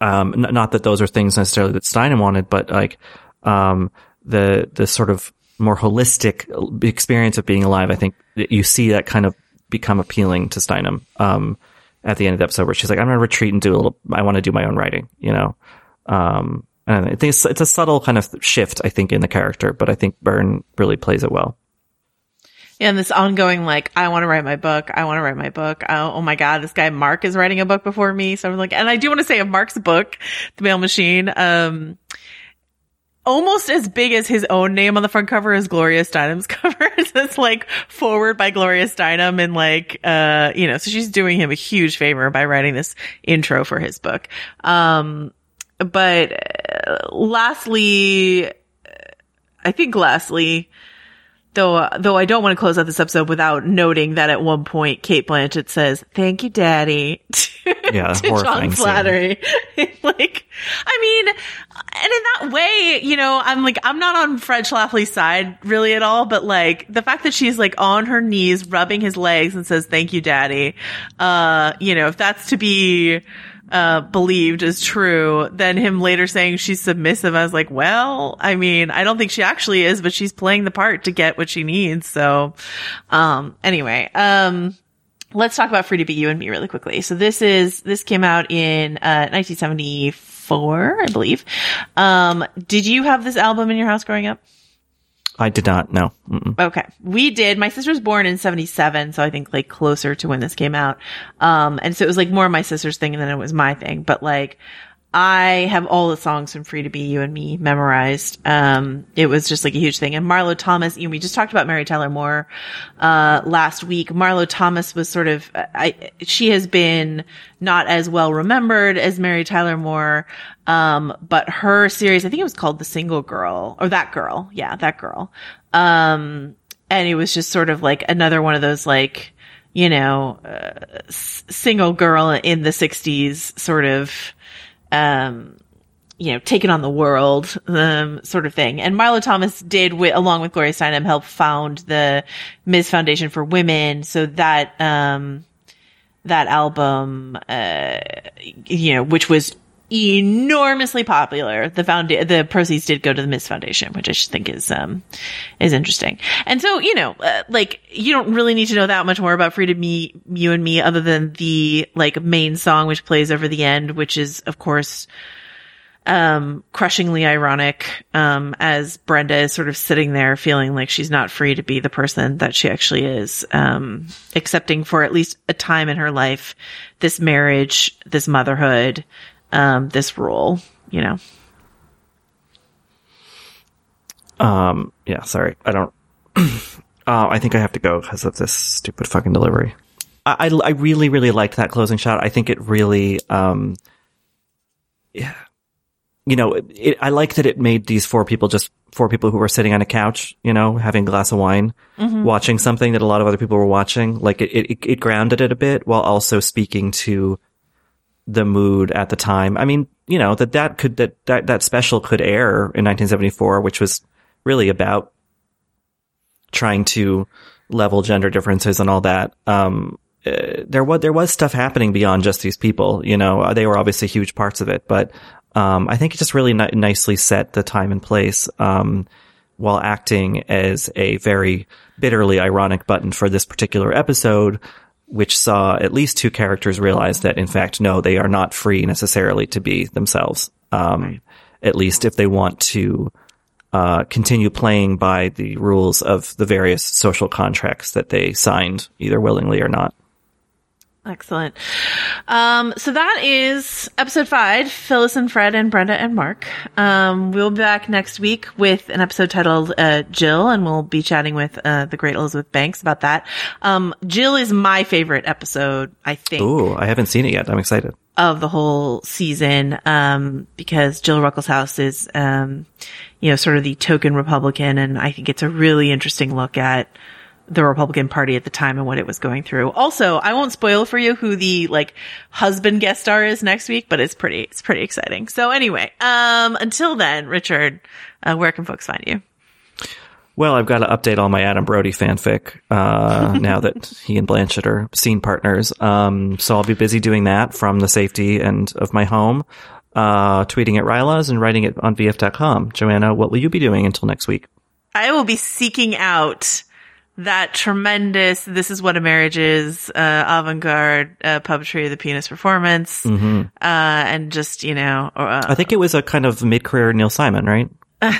Um, not that those are things necessarily that Steinem wanted, but like, um, the, the sort of more holistic experience of being alive, I think you see that kind of become appealing to Steinem, um, at the end of the episode where she's like, I'm going to retreat and do a little, I want to do my own writing, you know? Um, and I think it's, it's a subtle kind of shift, I think, in the character, but I think Byrne really plays it well. Yeah, and this ongoing like, I want to write my book. I want to write my book. Oh, oh, my god, this guy Mark is writing a book before me. So I'm like, and I do want to say of Mark's book, The Male Machine, um, almost as big as his own name on the front cover is Gloria Steinem's cover. it's like forward by Gloria Steinem and like, uh, you know, so she's doing him a huge favor by writing this intro for his book. Um, but uh, lastly, I think lastly, though, though I don't want to close out this episode without noting that at one point Cate Blanchett says, "Thank you, Daddy." To, Yeah, to John. Flattery. like, I mean, and in that way, you know, I'm like, I'm not on Fred Schlafly's side really at all, but like the fact that she's like on her knees rubbing his legs and says, "Thank you, Daddy," uh, you know, if that's to be uh, believed as true, then him later saying she's submissive, I was like, well, I mean, I don't think she actually is, but she's playing the part to get what she needs. So, um, anyway, um, let's talk about Free to Be You and Me really quickly. So this is, this came out in, uh, 1974, I believe. Um, did you have this album in your house growing up? I did not No. Mm-mm. Okay. We did. My sister was born in 77, so I think like closer to when this came out. Um, and so it was like more my sister's thing than it was my thing. But like, I have all the songs from Free to Be You and Me memorized. Um, it was just like a huge thing. And Marlo Thomas, you know, we just talked about Mary Tyler Moore, uh, last week. Marlo Thomas was sort of, I, she has been not as well remembered as Mary Tyler Moore. Um, but her series, I think it was called The Single Girl or That Girl. Yeah, That Girl. Um, and it was just sort of like another one of those like, you know, uh, single girl in the 60s sort of, um, you know, taking on the world, um, sort of thing. And Marlo Thomas did, along with Gloria Steinem, help found the Ms. Foundation for Women. So that, um, that album, uh, you know, which was enormously popular. The found the proceeds did go to the Miss Foundation, which I just think is um is interesting. And so you know, uh, like you don't really need to know that much more about Free to Me, You and Me, other than the like main song which plays over the end, which is of course um crushingly ironic um as Brenda is sort of sitting there feeling like she's not free to be the person that she actually is um accepting for at least a time in her life this marriage this motherhood um this rule, you know Um, yeah, sorry. I don't, uh, I think I have to go because of this stupid fucking delivery. I, I, I really, really liked that closing shot. I think it really, um, yeah, you know, it, it, I like that it made these four people just four people who were sitting on a couch, you know, having a glass of wine, watching something that a lot of other people were watching. Like it, it, it grounded it a bit while also speaking to the mood at the time. I mean, you know, that that could, that, that, that special could air in 1974, which was really about trying to level gender differences and all that. Um, uh, there was, there was stuff happening beyond just these people, you know, Uh, they were obviously huge parts of it, but, um, I think it just really ni- nicely set the time and place, um, while acting as a very bitterly ironic button for this particular episode, which saw at least two characters realize that in fact, no, they are not free necessarily to be themselves. Um, at least if they want to, uh, continue playing by the rules of the various social contracts that they signed, either willingly or not. Excellent. Um, so that is episode five, Phyllis and Fred and Brenda and Mark. Um, we'll be back next week with an episode titled, uh, Jill, and we'll be chatting with, uh, the great Elizabeth Banks about that. Um, Jill is my favorite episode, I think Ooh, I haven't seen it yet. I'm excited. of the whole season, um, because Jill Ruckelshaus is, um, you know, sort of the token Republican. And I think it's a really interesting look at the Republican party at the time and what it was going through. Also, I won't spoil for you who the like husband guest star is next week, but it's pretty, it's pretty exciting. So anyway, um, until then, Richard, uh, where can folks find you? Well, I've got to update all my Adam Brody fanfic uh, now that he and Blanchett are scene partners. Um, so I'll be busy doing that from the safety and of my home, uh, tweeting at rilaws and writing it on VF.com. Joanna, what will you be doing until next week? I will be seeking out that tremendous "This Is What a Marriage Is" uh, avant-garde uh, puppetry of the penis performance, uh, and just you know, uh, I think it was a kind of mid-career Neil Simon, right?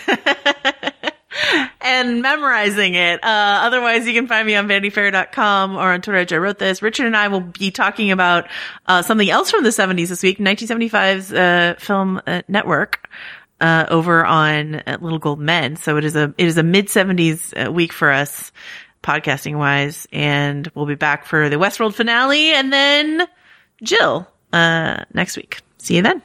and memorizing it. Uh, otherwise, you can find me on vanityfair.com or on Twitter. I wrote this. Richard and I will be talking about uh, something else from the 70s this week, 1975's uh, film uh, network. Uh, over on uh, Little Gold Men. So it is a, it is a mid seventies uh, week for us podcasting wise. And we'll be back for the Westworld finale and then Jill, uh, next week. See you then.